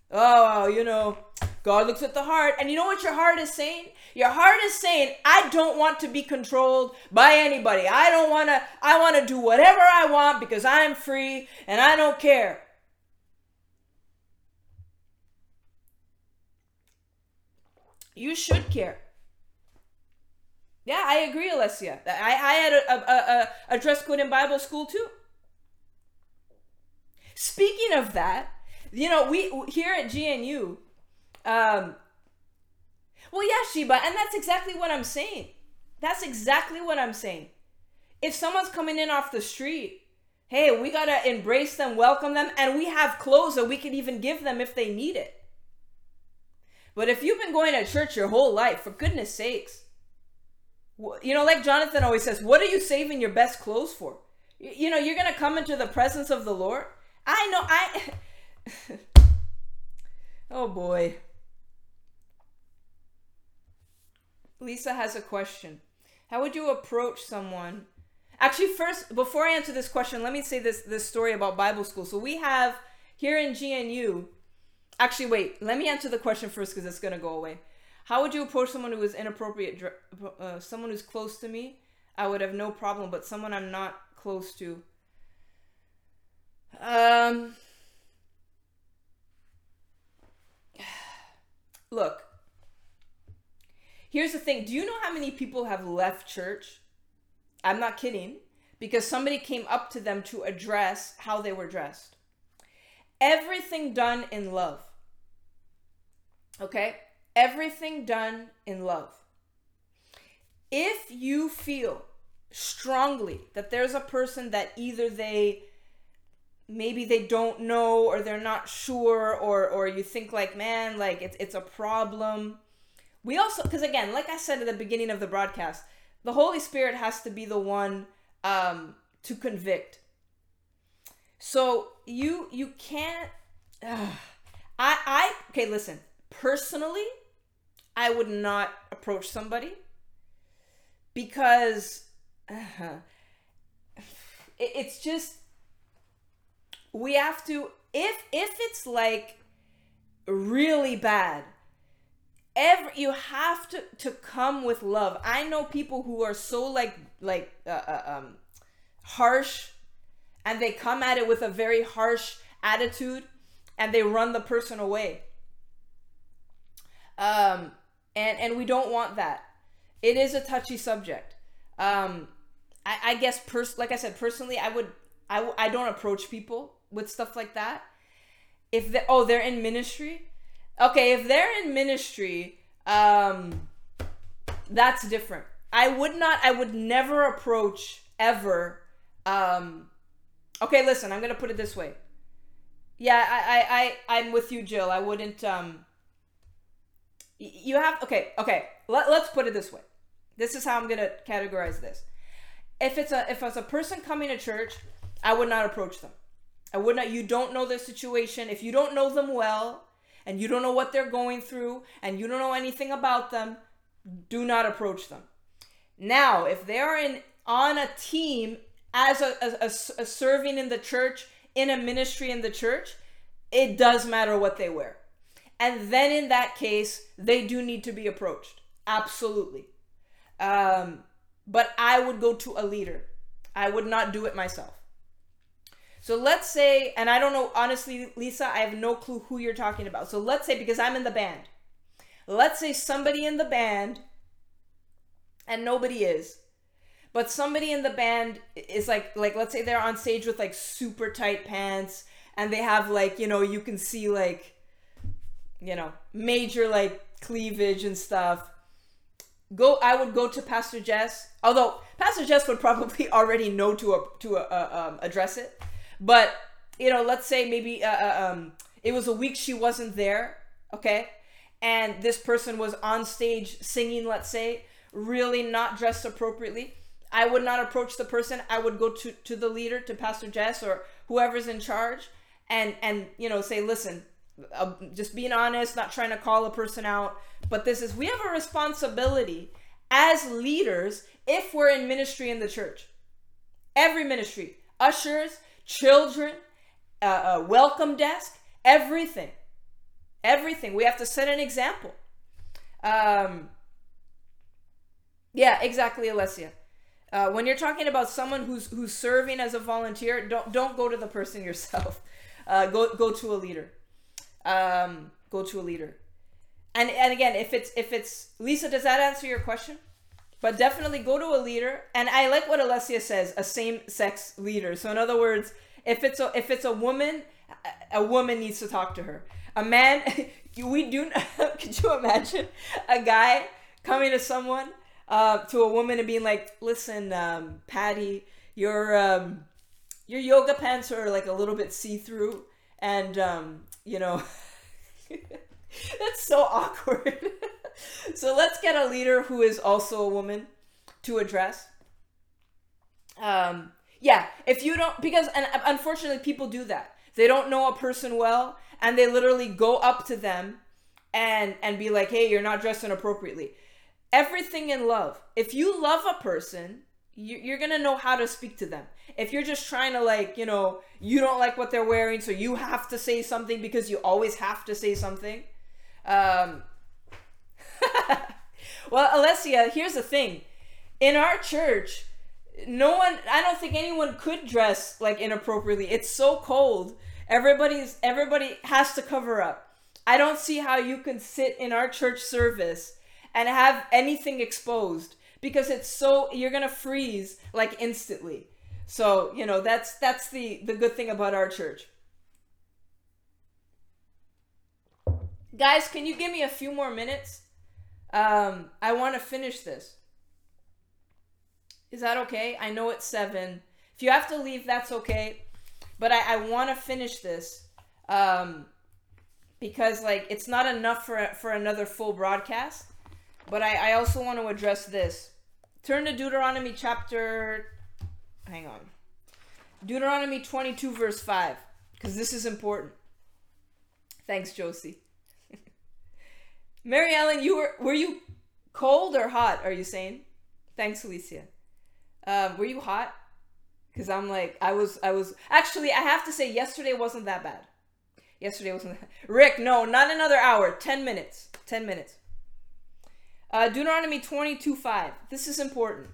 Oh, you know, God looks at the heart. And you know what your heart is saying? Your heart is saying, I don't want to be controlled by anybody. I don't want to, I want to do whatever I want because I'm free and I don't care. You should care. Yeah, I agree, Alessia. I, I had a, a, a, a dress code in Bible school too. Speaking of that, you know, we here at GNU, um, well, yeah, Sheba, and that's exactly what I'm saying. That's exactly what I'm saying. If someone's coming in off the street, hey, we gotta embrace them, welcome them, and we have clothes that we can even give them if they need it. But if you've been going to church your whole life, for goodness sakes, you know, like Jonathan always says, what are you saving your best clothes for? You know, you're gonna come into the presence of the Lord. I know, I. [LAUGHS] oh boy. Lisa has a question. How would you approach someone? Actually, first, before I answer this question, let me say this this story about Bible school. So we have here in GNU. Actually, wait. Let me answer the question first because it's gonna go away. How would you approach someone who is inappropriate? Uh, someone who's close to me, I would have no problem. But someone I'm not close to, um, [SIGHS] look. Here's the thing. Do you know how many people have left church? I'm not kidding, because somebody came up to them to address how they were dressed. Everything done in love. Okay? Everything done in love. If you feel strongly that there's a person that either they maybe they don't know or they're not sure or or you think like man like it's it's a problem we also because again like i said at the beginning of the broadcast the holy spirit has to be the one um to convict. So you you can't [SIGHS] i i okay listen. Personally i would not approach somebody because uh, [SIGHS] it, it's just we have to if if it's like really bad every you have to to come with love. I know people who are so like like uh, uh, um harsh and they come at it with a very harsh attitude and they run the person away. Um and and we don't want that. It is a touchy subject. Um i i guess pers- like i said personally i would I, I don't approach people with stuff like that. If they oh they're in ministry okay if they're in ministry um that's different. I would not i would never approach ever um okay listen i'm gonna put it this way. Yeah i i, I i'm with you jill. I wouldn't um you have okay okay Let, let's put it this way. This is how i'm gonna categorize this. If it's a if it's a person coming to church i would not approach them. I would not you don't know their situation. If you don't know them well and you don't know what they're going through and you don't know anything about them do not approach them. Now if they are in on a team as a, a, a- a serving in the church in a ministry in the church it does matter what they wear. And then in that case they do need to be approached. Absolutely. Um, but i would go to a leader. I would not do it myself so let's say, and I don't know, honestly, Lisa, I have no clue who you're talking about. So let's say, because I'm in the band, let's say somebody in the band, and nobody is, but somebody in the band is like, like, let's say they're on stage with like super tight pants, and they have like, you know, you can see like, you know, major like cleavage and stuff. Go, I would go to Pastor Jess, although Pastor Jess would probably [LAUGHS] already know to to um, address it. But you know, let's say maybe uh, uh, um, it was a week she wasn't there, okay, and this person was on stage singing, let's say, really not dressed appropriately. I would not approach the person. I would go to to the leader, to Pastor Jess or whoever's in charge, and and you know say, listen, uh, just being honest, not trying to call a person out, but this is we have a responsibility as leaders if we're in ministry in the church. Every ministry, ushers, children, uh, welcome desk, everything, everything. We have to set an example. Um, yeah, exactly, Alessia. Uh, when you're talking about someone who's who's serving as a volunteer, don't don't go to the person yourself. [LAUGHS] Uh, go go to a leader. Um, go to a leader. And and again, if it's if it's Lisa, does that answer your question? But definitely go to a leader. And I like what Alessia says, a same sex leader. So in other words, if it's a if it's a woman, a woman needs to talk to her. A man, [LAUGHS] we do. [LAUGHS] Could you imagine a guy coming to someone, uh, to a woman and being like, "Listen, um, Patty, your um, your yoga pants are like a little bit see through, and um, you know." [LAUGHS] That's so awkward. [LAUGHS] so let's get a leader who is also a woman to address. Um, yeah, if you don't, because and unfortunately people do that. They don't know a person well, and they literally go up to them and and be like, "Hey, you're not dressing appropriately." Everything in love. If you love a person, you, you're gonna know how to speak to them. If you're just trying to like, you know, you don't like what they're wearing, so you have to say something because you always have to say something. Um, [LAUGHS] well, Alessia, here's the thing. In our church, no one I don't think anyone could dress like inappropriately. It's so cold. Everybody's everybody has to cover up. I don't see how you can sit in our church service and have anything exposed because it's so you're going to freeze like instantly. So, you know, that's that's the the good thing about our church. Guys, can you give me a few more minutes? Um, I want to finish this. Is that okay? I know it's seven. If you have to leave, that's okay. But I, I want to finish this um, because like it's not enough for for another full broadcast. But I, I also want to address this. Turn to Deuteronomy chapter. Hang on. Deuteronomy 22, verse 5, because this is important. Thanks, Josie. Mary Ellen, you were were you cold or hot? Are you saying? Thanks, Alicia. Um, were you hot? Because I'm like I was I was actually I have to say yesterday wasn't that bad. Yesterday wasn't that... [LAUGHS] Rick. No, not another hour. Ten minutes. Ten minutes. Uh, Deuteronomy 22 5. This is important.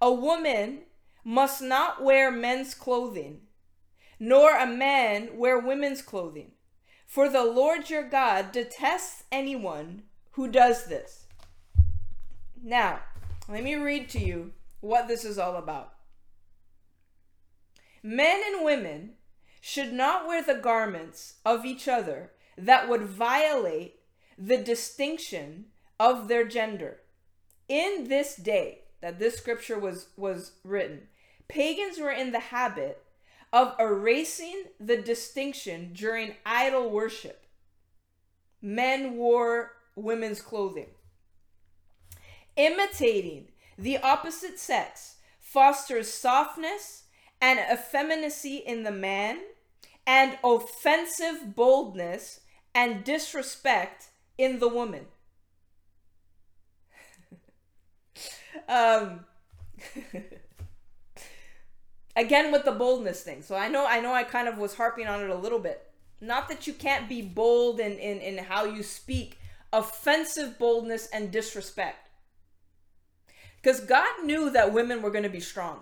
A woman must not wear men's clothing, nor a man wear women's clothing. For the Lord your God detests anyone who does this. Now, let me read to you what this is all about. Men and women should not wear the garments of each other that would violate the distinction of their gender. In this day that this scripture was was written, pagans were in the habit of erasing the distinction during idol worship. Men wore women's clothing. Imitating the opposite sex fosters softness and effeminacy in the man and offensive boldness and disrespect in the woman. [LAUGHS] um [LAUGHS] again with the boldness thing. So I know I know I kind of was harping on it a little bit. Not that you can't be bold in, in, in how you speak, offensive boldness and disrespect. Because God knew that women were going to be strong.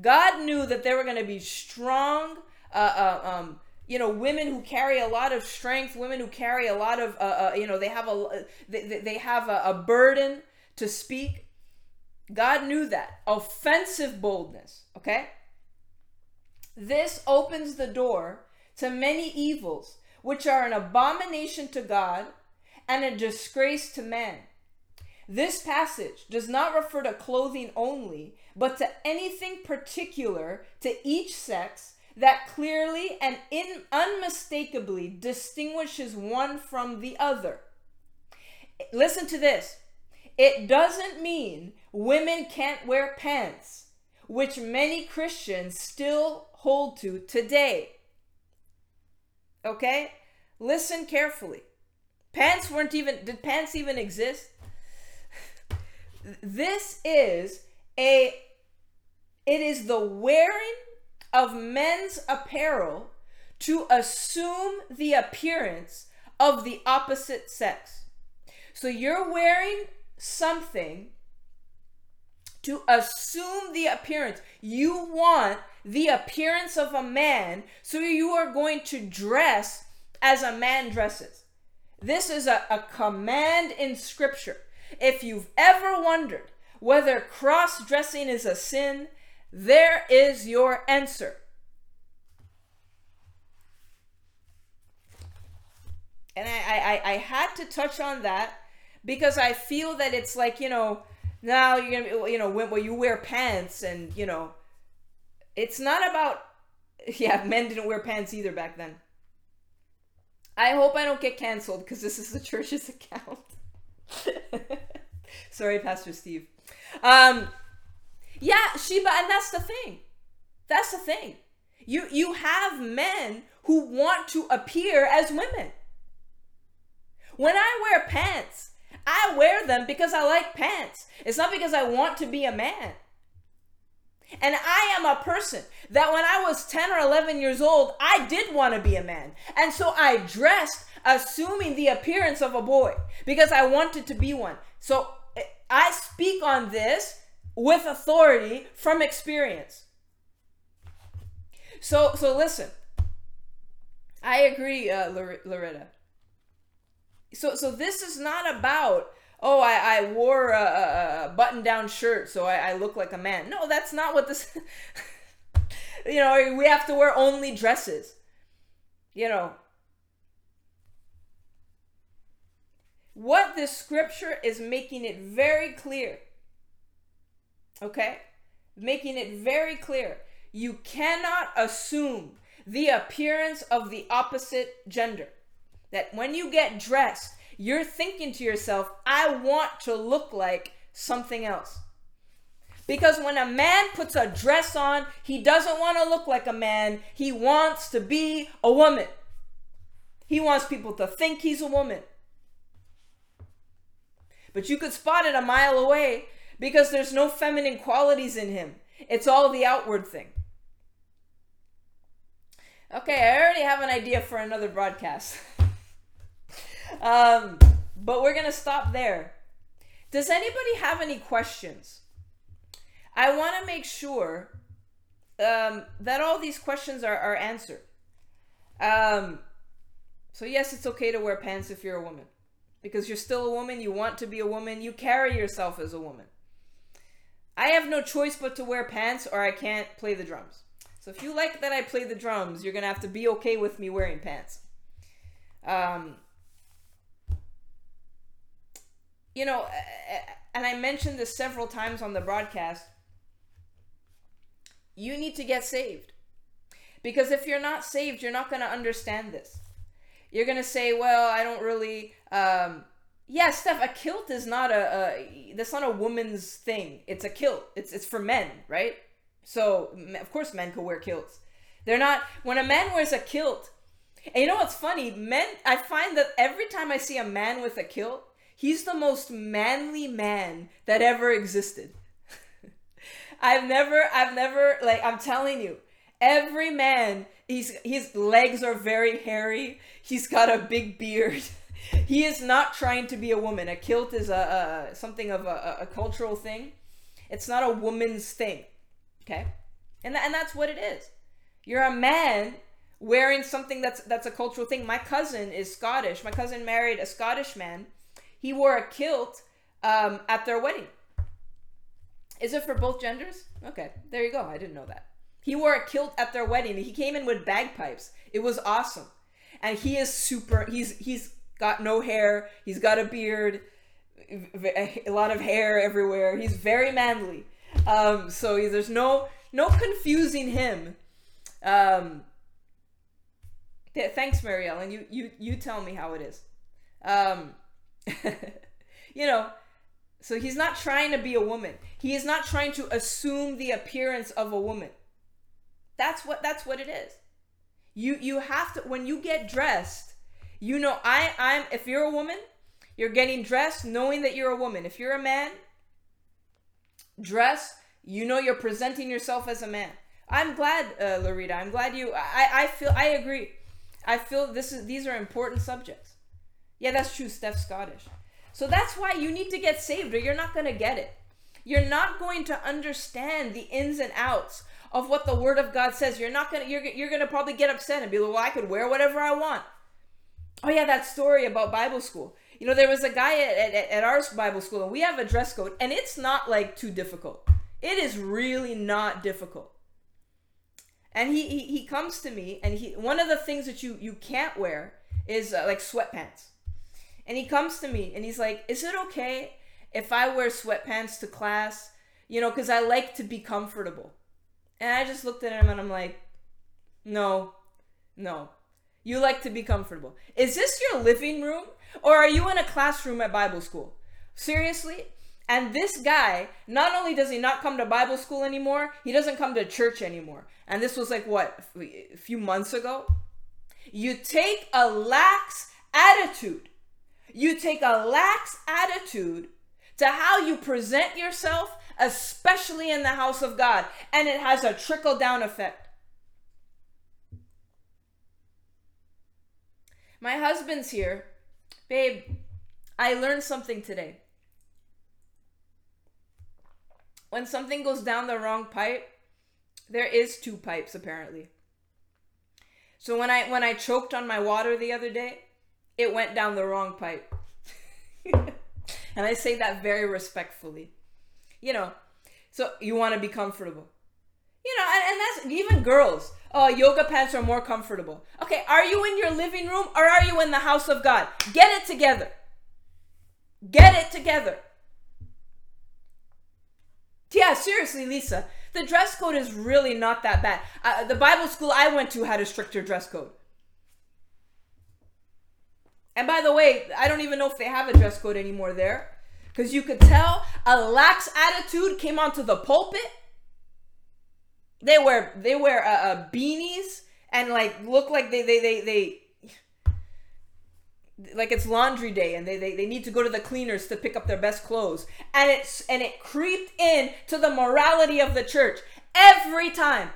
God knew that they were going to be strong, uh, uh, um, you know, women who carry a lot of strength, women who carry a lot of, uh, uh you know, they have a, they, they have a, a burden to speak. God knew that. Offensive boldness, okay? This opens the door to many evils, which are an abomination to God and a disgrace to man. This passage does not refer to clothing only, but to anything particular to each sex that clearly and in unmistakably distinguishes one from the other. Listen to this. It doesn't mean women can't wear pants, which many Christians still hold to today. Okay? Listen carefully. Pants weren't even, did pants even exist? [LAUGHS] this is a, it is the wearing of men's apparel to assume the appearance of the opposite sex. So you're wearing something to assume the appearance. You want the appearance of a man, so you are going to dress as a man dresses. This is a, a command in scripture. If you've ever wondered whether cross dressing is a sin, there is your answer. And I, I, I had to touch on that because I feel that it's like, you know, now you're gonna you know, when, when you wear pants and, you know, it's not about, [LAUGHS] yeah, men didn't wear pants either back then. I hope I don't get canceled because this is the [LAUGHS] church's account. [LAUGHS] Sorry, Pastor Steve. Um, yeah, Sheba, and that's the thing. That's the thing. You you have men who want to appear as women. When I wear pants, I wear them because I like pants. It's not because I want to be a man. And I am a person that when I was 10 or 11 years old, I did want to be a man. And so I dressed assuming the appearance of a boy because I wanted to be one. So I speak on this with authority from experience. So so listen. I agree, uh, Loretta. So so this is not about oh I, I wore a, a button down shirt so I, I look like a man. No, that's not what this. [LAUGHS] you know we have to wear only dresses. You know. What this scripture is making it very clear. Okay? Making it very clear you cannot assume the appearance of the opposite gender. That when you get dressed, you're thinking to yourself, I want to look like something else. Because when a man puts a dress on, he doesn't want to look like a man. He wants to be a woman. He wants people to think he's a woman. But you could spot it a mile away because there's no feminine qualities in him. It's all the outward thing. Okay, I already have an idea for another broadcast. [LAUGHS] um, but we're going to stop there. Does anybody have any questions? I want to make sure um, that all these questions are, are answered. Um, so, yes, it's okay to wear pants if you're a woman because you're still a woman, you want to be a woman, you carry yourself as a woman. I have no choice but to wear pants or I can't play the drums. So if you like that I play the drums, you're gonna have to be okay with me wearing pants. Um, you know, and I mentioned this several times on the broadcast. You need to get saved. Because if you're not saved, you're not going to understand this. You're going to say, well, I don't really. Um, yeah, Steph, a kilt is not a, a. That's not a woman's thing. It's a kilt. It's, it's for men, right? So of course men could wear kilts. They're not when a man wears a kilt. And you know what's funny? Men I find that every time I see a man with a kilt, he's the most manly man that ever existed. [LAUGHS] I've never I've never like I'm telling you, every man he's his legs are very hairy. He's got a big beard. [LAUGHS] he is not trying to be a woman. A kilt is a, a something of a, a cultural thing. It's not a woman's thing. Okay? And, th- and that's what it is. You're a man wearing something that's that's a cultural thing. My cousin is Scottish. My cousin married a Scottish man. He wore a kilt um, at their wedding. Is it for both genders? Okay, there you go. I didn't know that. He wore a kilt at their wedding. He came in with bagpipes. It was awesome. And he is super. He's he's got no hair. He's got a beard, a lot of hair everywhere. He's very manly. Um, so there's no no confusing him. Um, th- thanks, Mary Ellen. You you you tell me how it is. Um, [LAUGHS] you know, so he's not trying to be a woman. He is not trying to assume the appearance of a woman. That's what that's what it is. You you have to when you get dressed, you know I I'm if you're a woman, you're getting dressed knowing that you're a woman. If you're a man, dress you know you're presenting yourself as a man i'm glad uh, Lorita. i'm glad you i i feel i agree i feel this is these are important subjects yeah that's true steph's scottish so that's why you need to get saved or you're not going to get it you're not going to understand the ins and outs of what the word of god says you're not going to you're, you're going to probably get upset and be like well i could wear whatever i want oh yeah that story about bible school you know, there was a guy at, at, at our Bible school, and we have a dress code, and it's not like too difficult. It is really not difficult. And he, he, he comes to me, and he one of the things that you you can't wear is uh, like sweatpants. And he comes to me, and he's like, "Is it okay if I wear sweatpants to class? You know, because I like to be comfortable." And I just looked at him, and I'm like, "No, no." You like to be comfortable. Is this your living room? Or are you in a classroom at Bible school? Seriously? And this guy, not only does he not come to Bible school anymore, he doesn't come to church anymore. And this was like what, a few months ago? You take a lax attitude. You take a lax attitude to how you present yourself, especially in the house of God, and it has a trickle down effect. My husband's here. Babe, I learned something today. When something goes down the wrong pipe, there is two pipes apparently. So when I when I choked on my water the other day, it went down the wrong pipe. [LAUGHS] and I say that very respectfully. You know, so you want to be comfortable. You know, and, and that's even girls. Oh, yoga pants are more comfortable. Okay, are you in your living room or are you in the house of God? Get it together. Get it together. Yeah, seriously, Lisa. The dress code is really not that bad. Uh, the Bible school I went to had a stricter dress code. And by the way, I don't even know if they have a dress code anymore there. Because you could tell a lax attitude came onto the pulpit. They wear they wear uh, uh, beanies and like look like they they they they like it's laundry day and they, they, they need to go to the cleaners to pick up their best clothes and it's and it creeped in to the morality of the church every time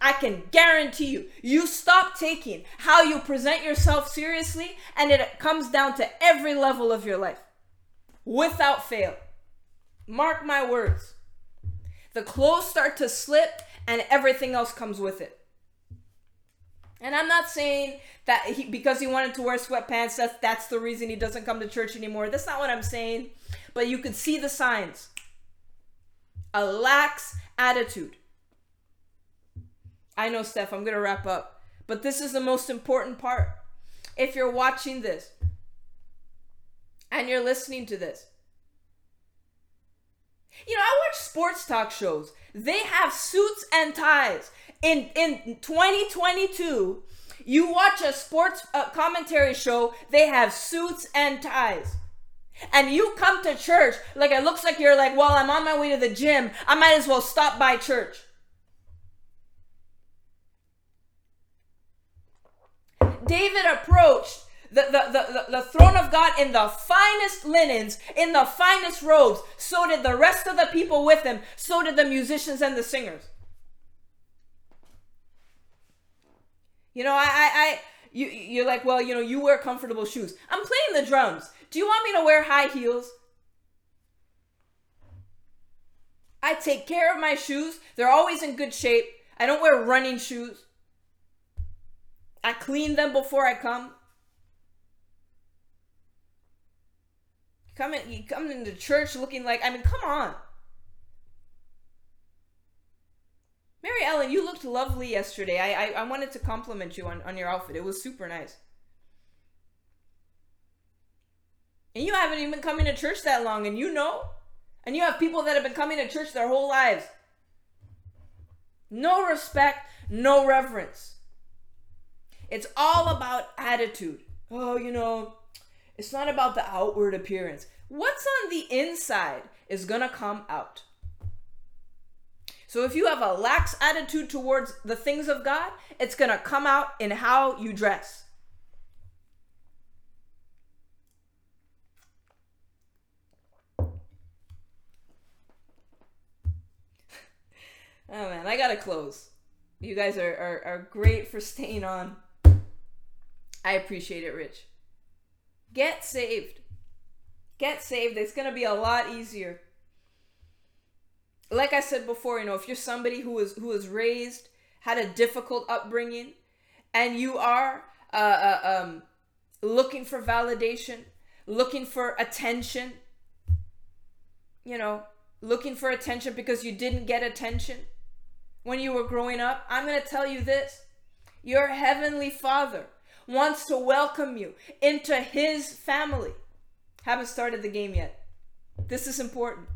i can guarantee you you stop taking how you present yourself seriously and it comes down to every level of your life without fail mark my words the clothes start to slip and everything else comes with it and I'm not saying that he, because he wanted to wear sweatpants, that's, that's the reason he doesn't come to church anymore. That's not what I'm saying. But you can see the signs. A lax attitude. I know, Steph, I'm going to wrap up. But this is the most important part. If you're watching this and you're listening to this, you know, I watch sports talk shows. They have suits and ties in in 2022 you watch a sports uh, commentary show they have suits and ties and you come to church like it looks like you're like well i'm on my way to the gym i might as well stop by church david approached the, the, the, the, throne of God in the finest linens, in the finest robes. So did the rest of the people with him. So did the musicians and the singers. You know, I, I, I you, you're like, well, you know, you wear comfortable shoes. I'm playing the drums. Do you want me to wear high heels? I take care of my shoes. They're always in good shape. I don't wear running shoes. I clean them before I come. Come in, you come into church looking like, I mean, come on. Mary Ellen, you looked lovely yesterday. I, I, I wanted to compliment you on, on your outfit. It was super nice. And you haven't even been coming to church that long, and you know. And you have people that have been coming to church their whole lives. No respect, no reverence. It's all about attitude. Oh, you know, it's not about the outward appearance. What's on the inside is going to come out. So if you have a lax attitude towards the things of God, it's going to come out in how you dress. [LAUGHS] oh man, I gotta close. You guys are, are, are great for staying on. I appreciate it, Rich. Get saved. Get saved. It's gonna be a lot easier like I said before, you know, if you're somebody who was who was raised had a difficult upbringing, and you are uh, uh, um, looking for validation, looking for attention, you know, looking for attention because you didn't get attention when you were growing up, I'm going to tell you this: your heavenly Father wants to welcome you into His family. Haven't started the game yet. This is important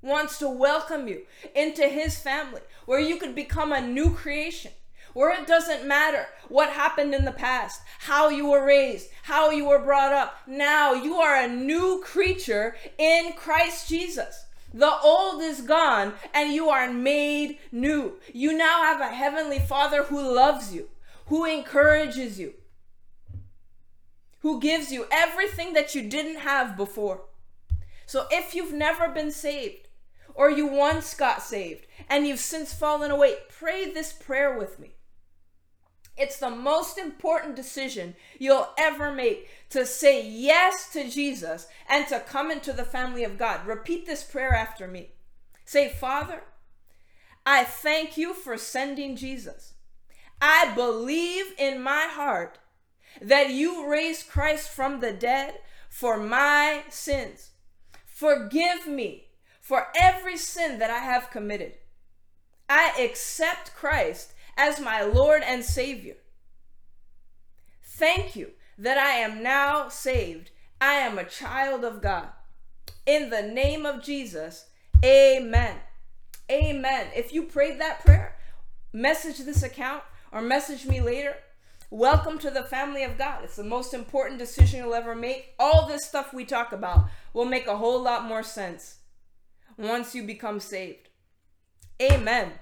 wants to welcome you into his family where you could become a new creation where it doesn't matter what happened in the past, how you were raised, how you were brought up. Now you are a new creature in Christ Jesus. The old is gone and you are made new. You now have a heavenly Father who loves you, who encourages you, who gives you everything that you didn't have before. So if you've never been saved, or you once got saved and you've since fallen away, pray this prayer with me. It's the most important decision you'll ever make to say yes to Jesus and to come into the family of God. Repeat this prayer after me. Say, Father, I thank you for sending Jesus. I believe in my heart that you raised Christ from the dead for my sins. Forgive me for every sin that I have committed. I accept Christ as my Lord and Savior. Thank you that I am now saved. I am a child of God. In the name of Jesus, amen. Amen. If you prayed that prayer, message this account or message me later. Welcome to the family of God. It's the most important decision you'll ever make. All this stuff we talk about will make a whole lot more sense once you become saved. Amen.